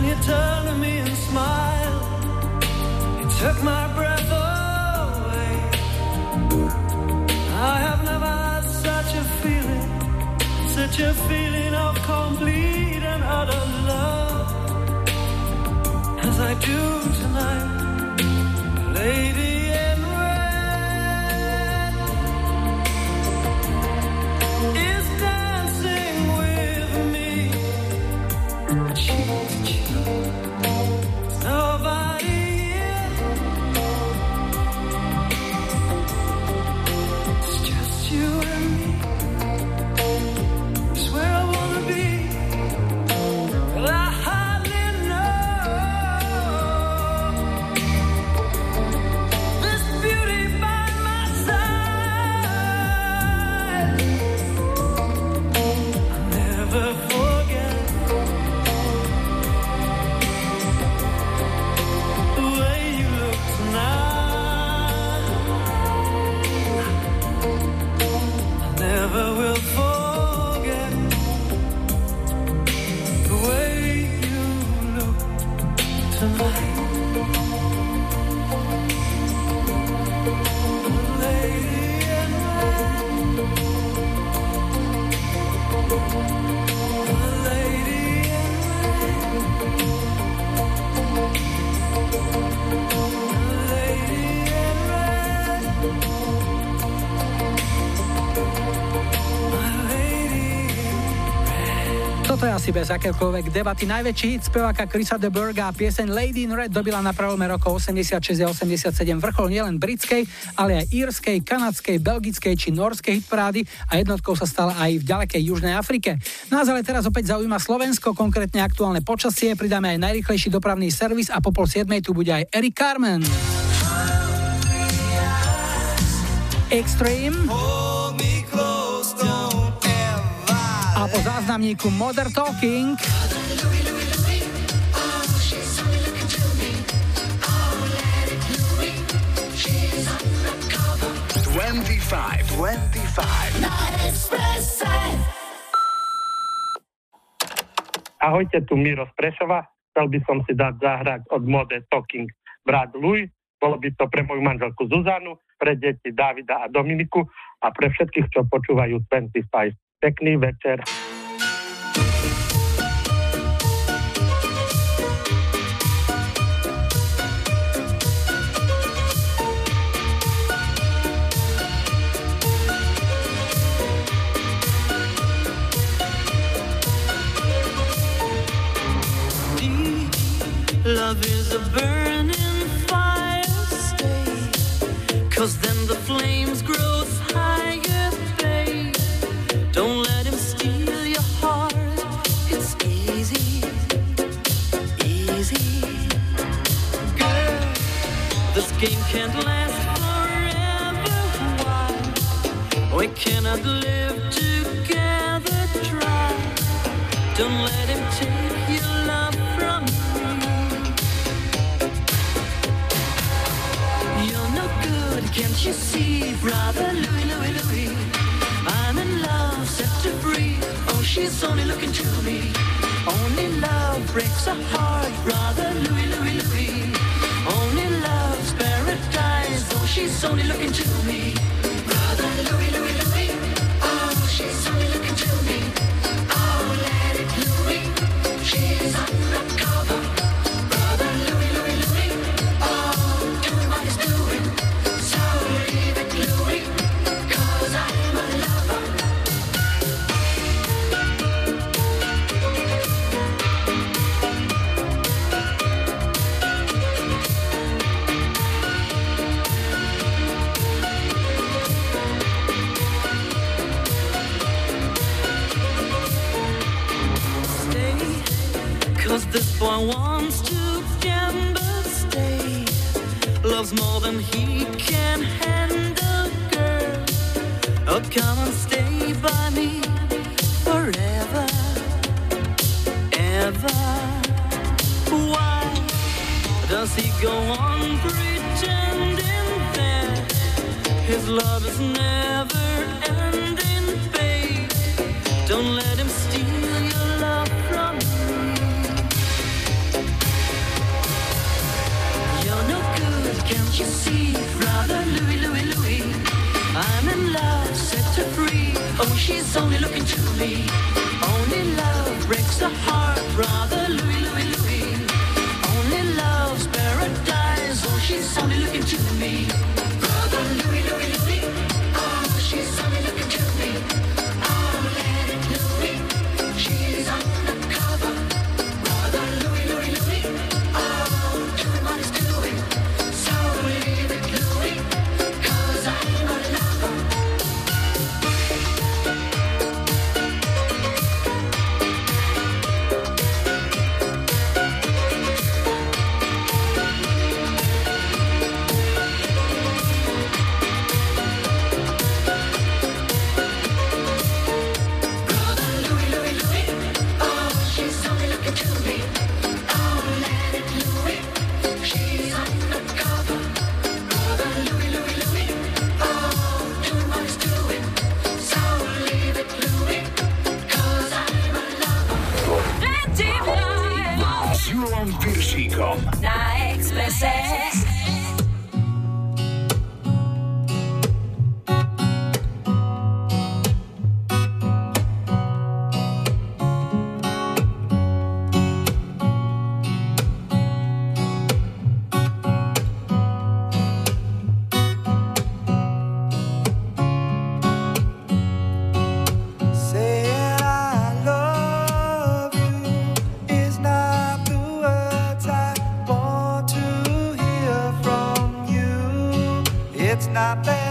And you turned to me and smiled. You took my breath away. I have never had such a feeling, such a feeling of complete and utter love as I do tonight, lady. Asi bez akékoľvek debaty. Najväčší hit speváka Chrisa de Burga a pieseň Lady in Red dobila na prelome rokov 86 a 87 vrchol nielen britskej, ale aj írskej, kanadskej, belgickej či norskej hitparády a jednotkou sa stala aj v ďalekej Južnej Afrike. Nás ale teraz opäť zaujíma Slovensko, konkrétne aktuálne počasie, pridáme aj najrychlejší dopravný servis a po pol siedmej tu bude aj Eric Carmen. Extreme. Po záznamníku Modern Talking 25, 25. Ahojte, tu Miro z Prešova. Chcel by som si dať zahrať od Mode Talking brat Louis. Bolo by to pre moju manželku Zuzanu, pre deti Davida a Dominiku a pre všetkých, čo počúvajú 25. Večer. Love is a burning fire, stay. Cause then the game can't last forever. Why? We cannot live together. Try. Don't let him take your love from me. You're no good, can't you see, brother Louis, Louis, Louis? I'm in love, set to free. Oh, she's only looking to me. Only love breaks a heart, brother Louis, Louis, Louis. She's only looking to me. Brother Louis, Louis, Louis. Oh, she's only love is never ending, babe? Don't let him steal your love from me. You're no good, can't you see, brother Louis, Louis, Louis? I'm in love, set her free. Oh, she's only looking to me. not there.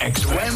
Radio Express.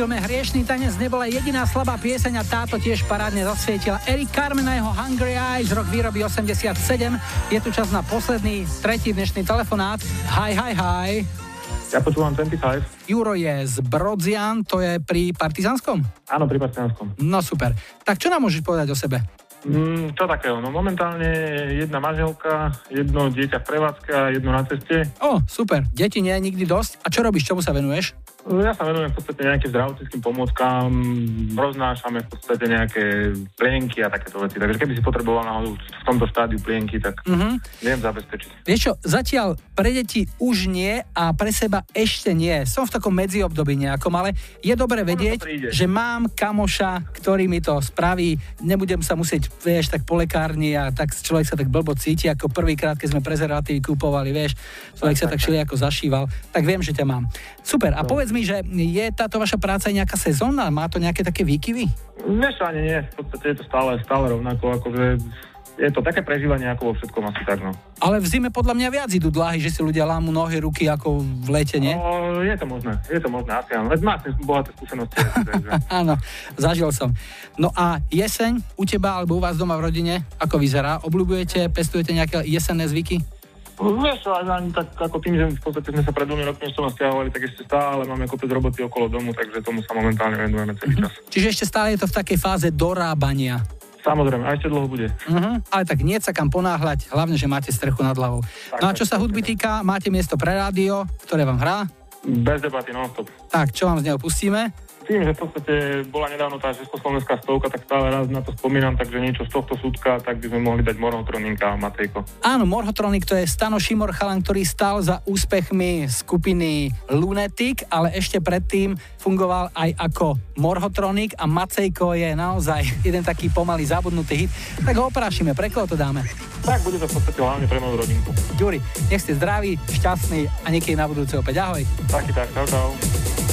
Filme Hriešný tanec nebola jediná slabá pieseň a táto tiež parádne zasvietila Eric Carmen a jeho Hungry Eyes, rok výroby 87. Je tu čas na posledný, tretí dnešný telefonát. Hi, hi, hi. Ja počúvam 25. Juro je z Brodzian, to je pri Partizánskom? Áno, pri Partizánskom. No super. Tak čo nám môžeš povedať o sebe? Mm, čo takého? No momentálne jedna manželka, jedno dieťa v prevádzke a jedno na ceste. O, super. Deti nie je nikdy dosť. A čo robíš? Čomu sa venuješ? Ja sa venujem v podstate nejakým zdravotníckým pomôckam, roznášame v podstate nejaké plienky a takéto veci. Takže keby si potreboval náhodou v tomto štádiu plienky, tak Mhm. viem zabezpečiť. Vieš čo, zatiaľ pre deti už nie a pre seba ešte nie. Som v takom medziobdobí nejakom, ale je dobre vedieť, že mám kamoša, ktorý mi to spraví. Nebudem sa musieť, vieš, tak po lekárni a tak človek sa tak blbo cíti, ako prvýkrát, keď sme prezervatívy kúpovali, vieš, človek sa tak všelijako zašíval. Tak viem, že ťa mám. Super. A povedz mi, že je táto vaša práca nejaká sezónna? Má to nejaké také výkyvy? Vieš ani nie, v podstate je to stále, stále rovnako, akože je to také prežívanie ako vo všetkom asi tak, no. Ale v zime podľa mňa viac idú dlahy, že si ľudia lámu nohy, ruky ako v lete, nie? No, je to možné, je to možné, asi áno. Veď máte bohaté skúsenosti. Áno, zažil som. No a jeseň u teba alebo u vás doma v rodine, ako vyzerá? Obľúbujete, pestujete nejaké jesenné zvyky? Vieš ani tak ako tým, že v podstate sme sa pred dvomi rokmi ešte nasťahovali, tak ešte stále máme kopec roboty okolo domu, takže tomu sa momentálne venujeme celý čas. Čiže ešte stále je to v takej fáze dorábania. Samozrejme, a ešte dlho bude. Uh-huh. Ale tak nie sa kam ponáhľať, hlavne, že máte strechu nad hlavou. No a čo sa hudby týka, máte miesto pre rádio, ktoré vám hrá? Bez debaty, non-stop. Tak, čo vám z neho pustíme? Tým, že v podstate bola nedávno tá Československá stovka, tak stále raz na to spomínam, takže niečo z tohto súdka, tak by sme mohli dať Morhotroninka a Matejko. Áno, Morhotronik to je Stano Šimor chalan, ktorý stal za úspechmi skupiny Lunatic, ale ešte predtým fungoval aj ako Morhotronik a Macejko je naozaj jeden taký pomalý zabudnutý hit. Tak ho oprášime, pre koho to dáme? Tak bude to v podstate hlavne pre moju rodinku. Ďuri, nech ste zdraví, šťastní a niekedy na budúce opäť. Ahoj. Taký tak, čau, čau.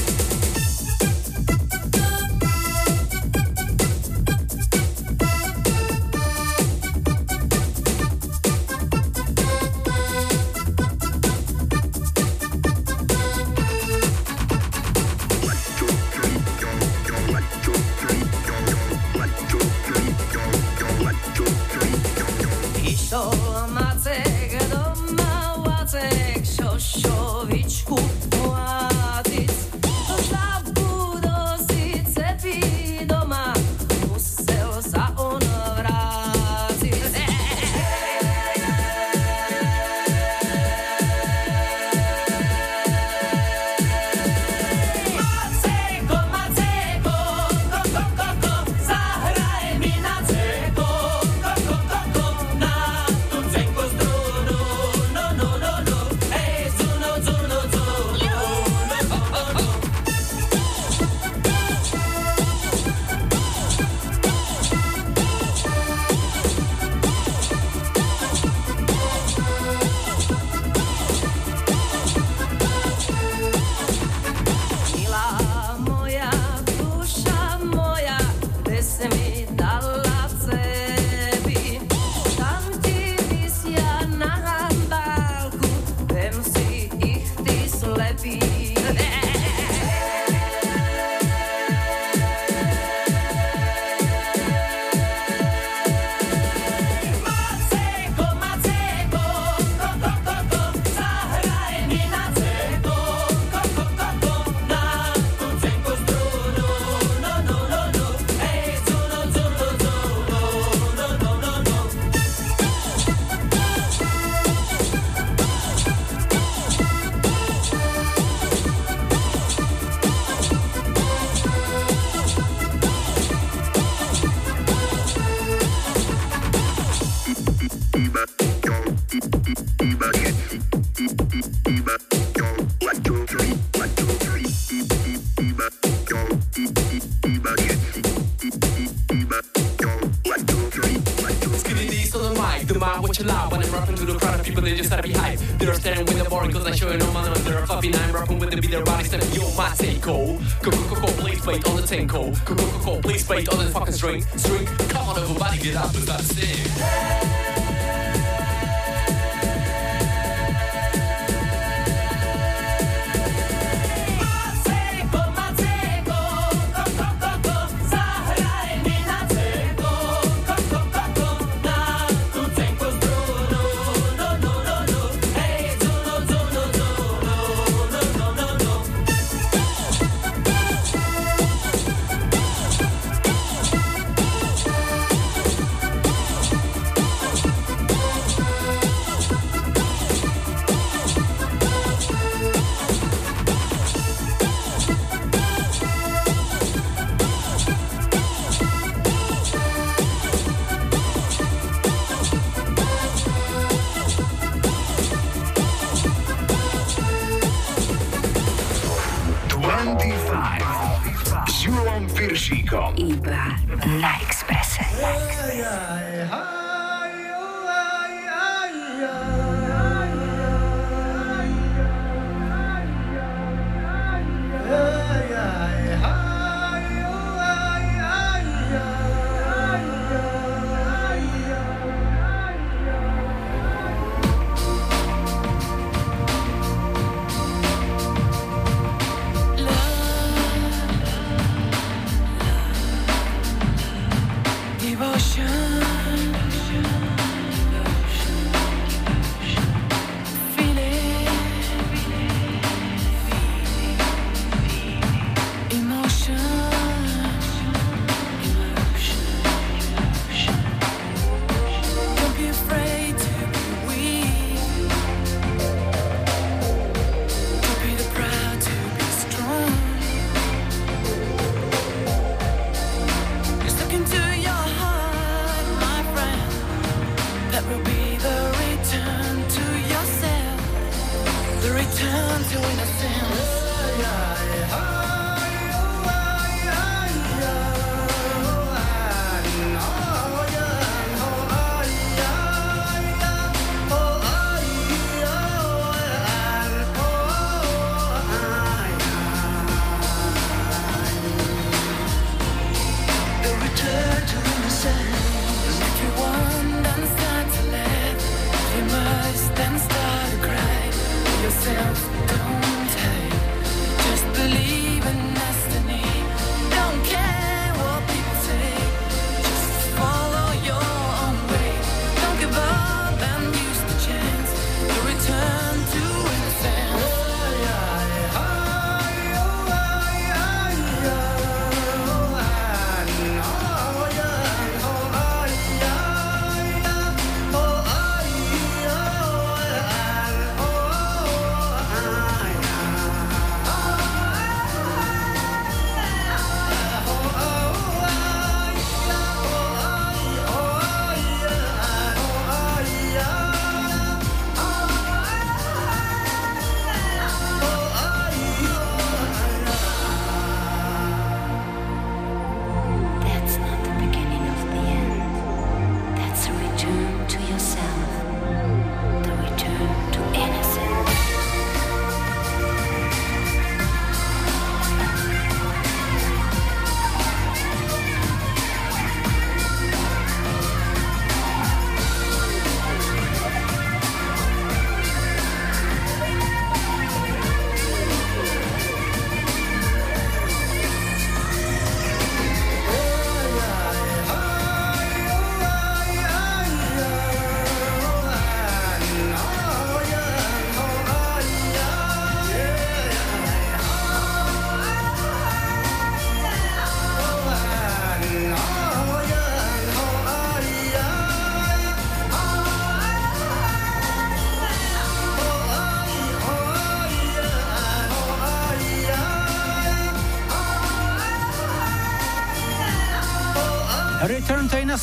Seiko Coco, please wait on the tanko Coco, please wait on the fucking string. String, come on everybody, get up and start to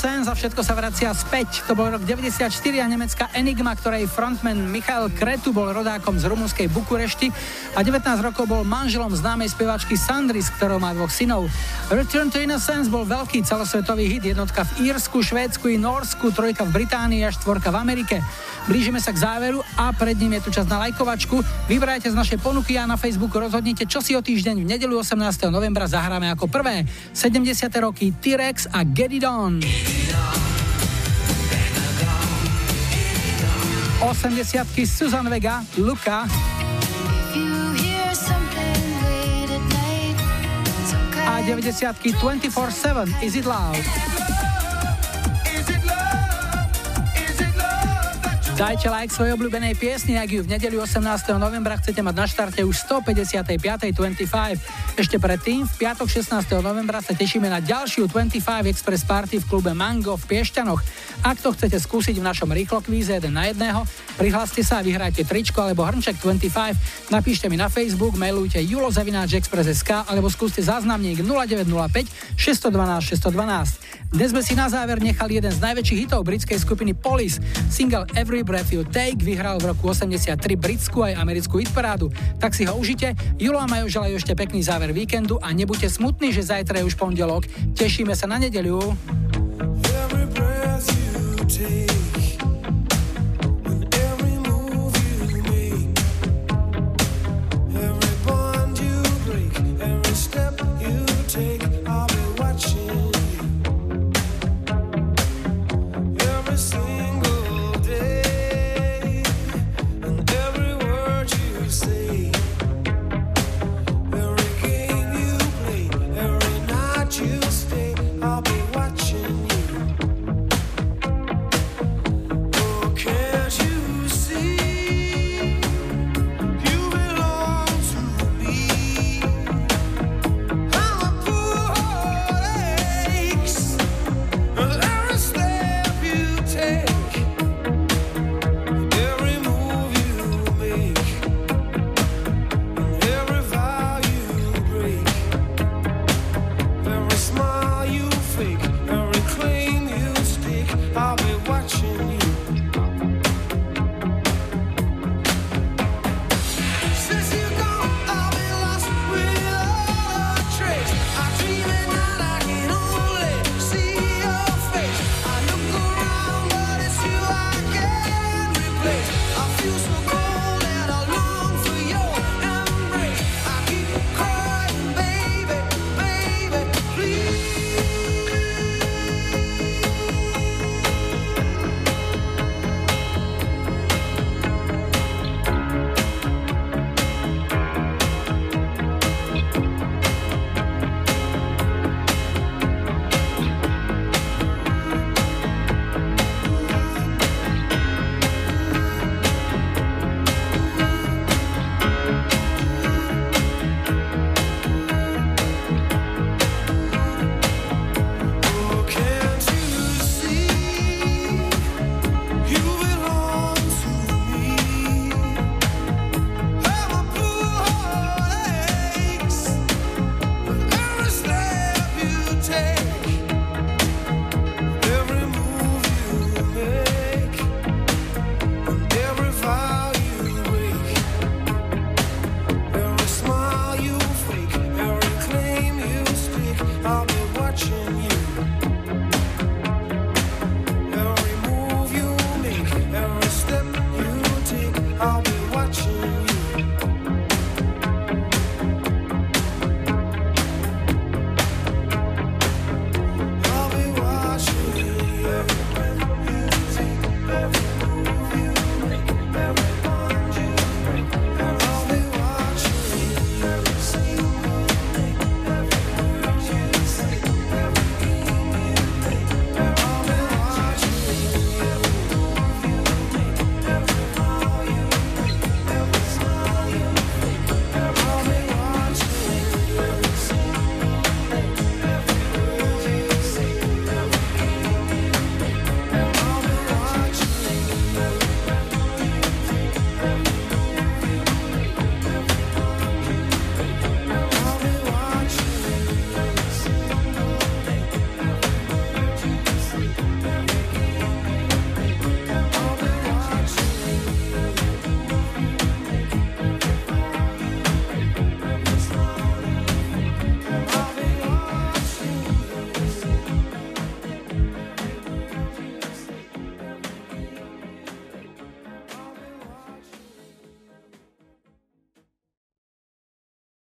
Return to Innocence a všetko sa vracia späť. To bol rok 94 a nemecká Enigma, ktorej frontman Michal Kretu bol rodákom z rumunskej Bukurešti a 19 rokov bol manželom známej spevačky Sandry, s ktorou má dvoch synov. Return to Innocence bol veľký celosvetový hit, jednotka v Írsku, Švédsku i Norsku, trojka v Británii a štvorka v Amerike. Blížime sa k záveru a pred ním je tu čas na lajkovačku. Vybrajte z našej ponuky a na Facebooku rozhodnite, čo si o týždeň v nedelu 18. novembra zahráme ako prvé. 70. roky T-Rex a Get It On. 80. Susan Vega, Luka a 90. 24-7 Is It Loud. Dajte like svojej obľúbenej piesni, ak ju v nedeli 18. novembra chcete mať na štarte už 155. 25. Ešte predtým, v piatok 16. novembra sa tešíme na ďalšiu 25 Express Party v klube Mango v Piešťanoch. Ak to chcete skúsiť v našom rýchlo kvíze 1 na 1, prihláste sa a vyhrajte tričko alebo hrnček 25, napíšte mi na Facebook, mailujte julozavináčexpress.sk alebo skúste záznamník 0905 612 612. Dnes sme si na záver nechali jeden z najväčších hitov britskej skupiny Police, single Everybody Breath You Take vyhral v roku 83 britskú aj americkú hitparádu. Tak si ho užite. Julo a Majo želajú ešte pekný záver víkendu a nebuďte smutní, že zajtra je už pondelok. Tešíme sa na nedeľu.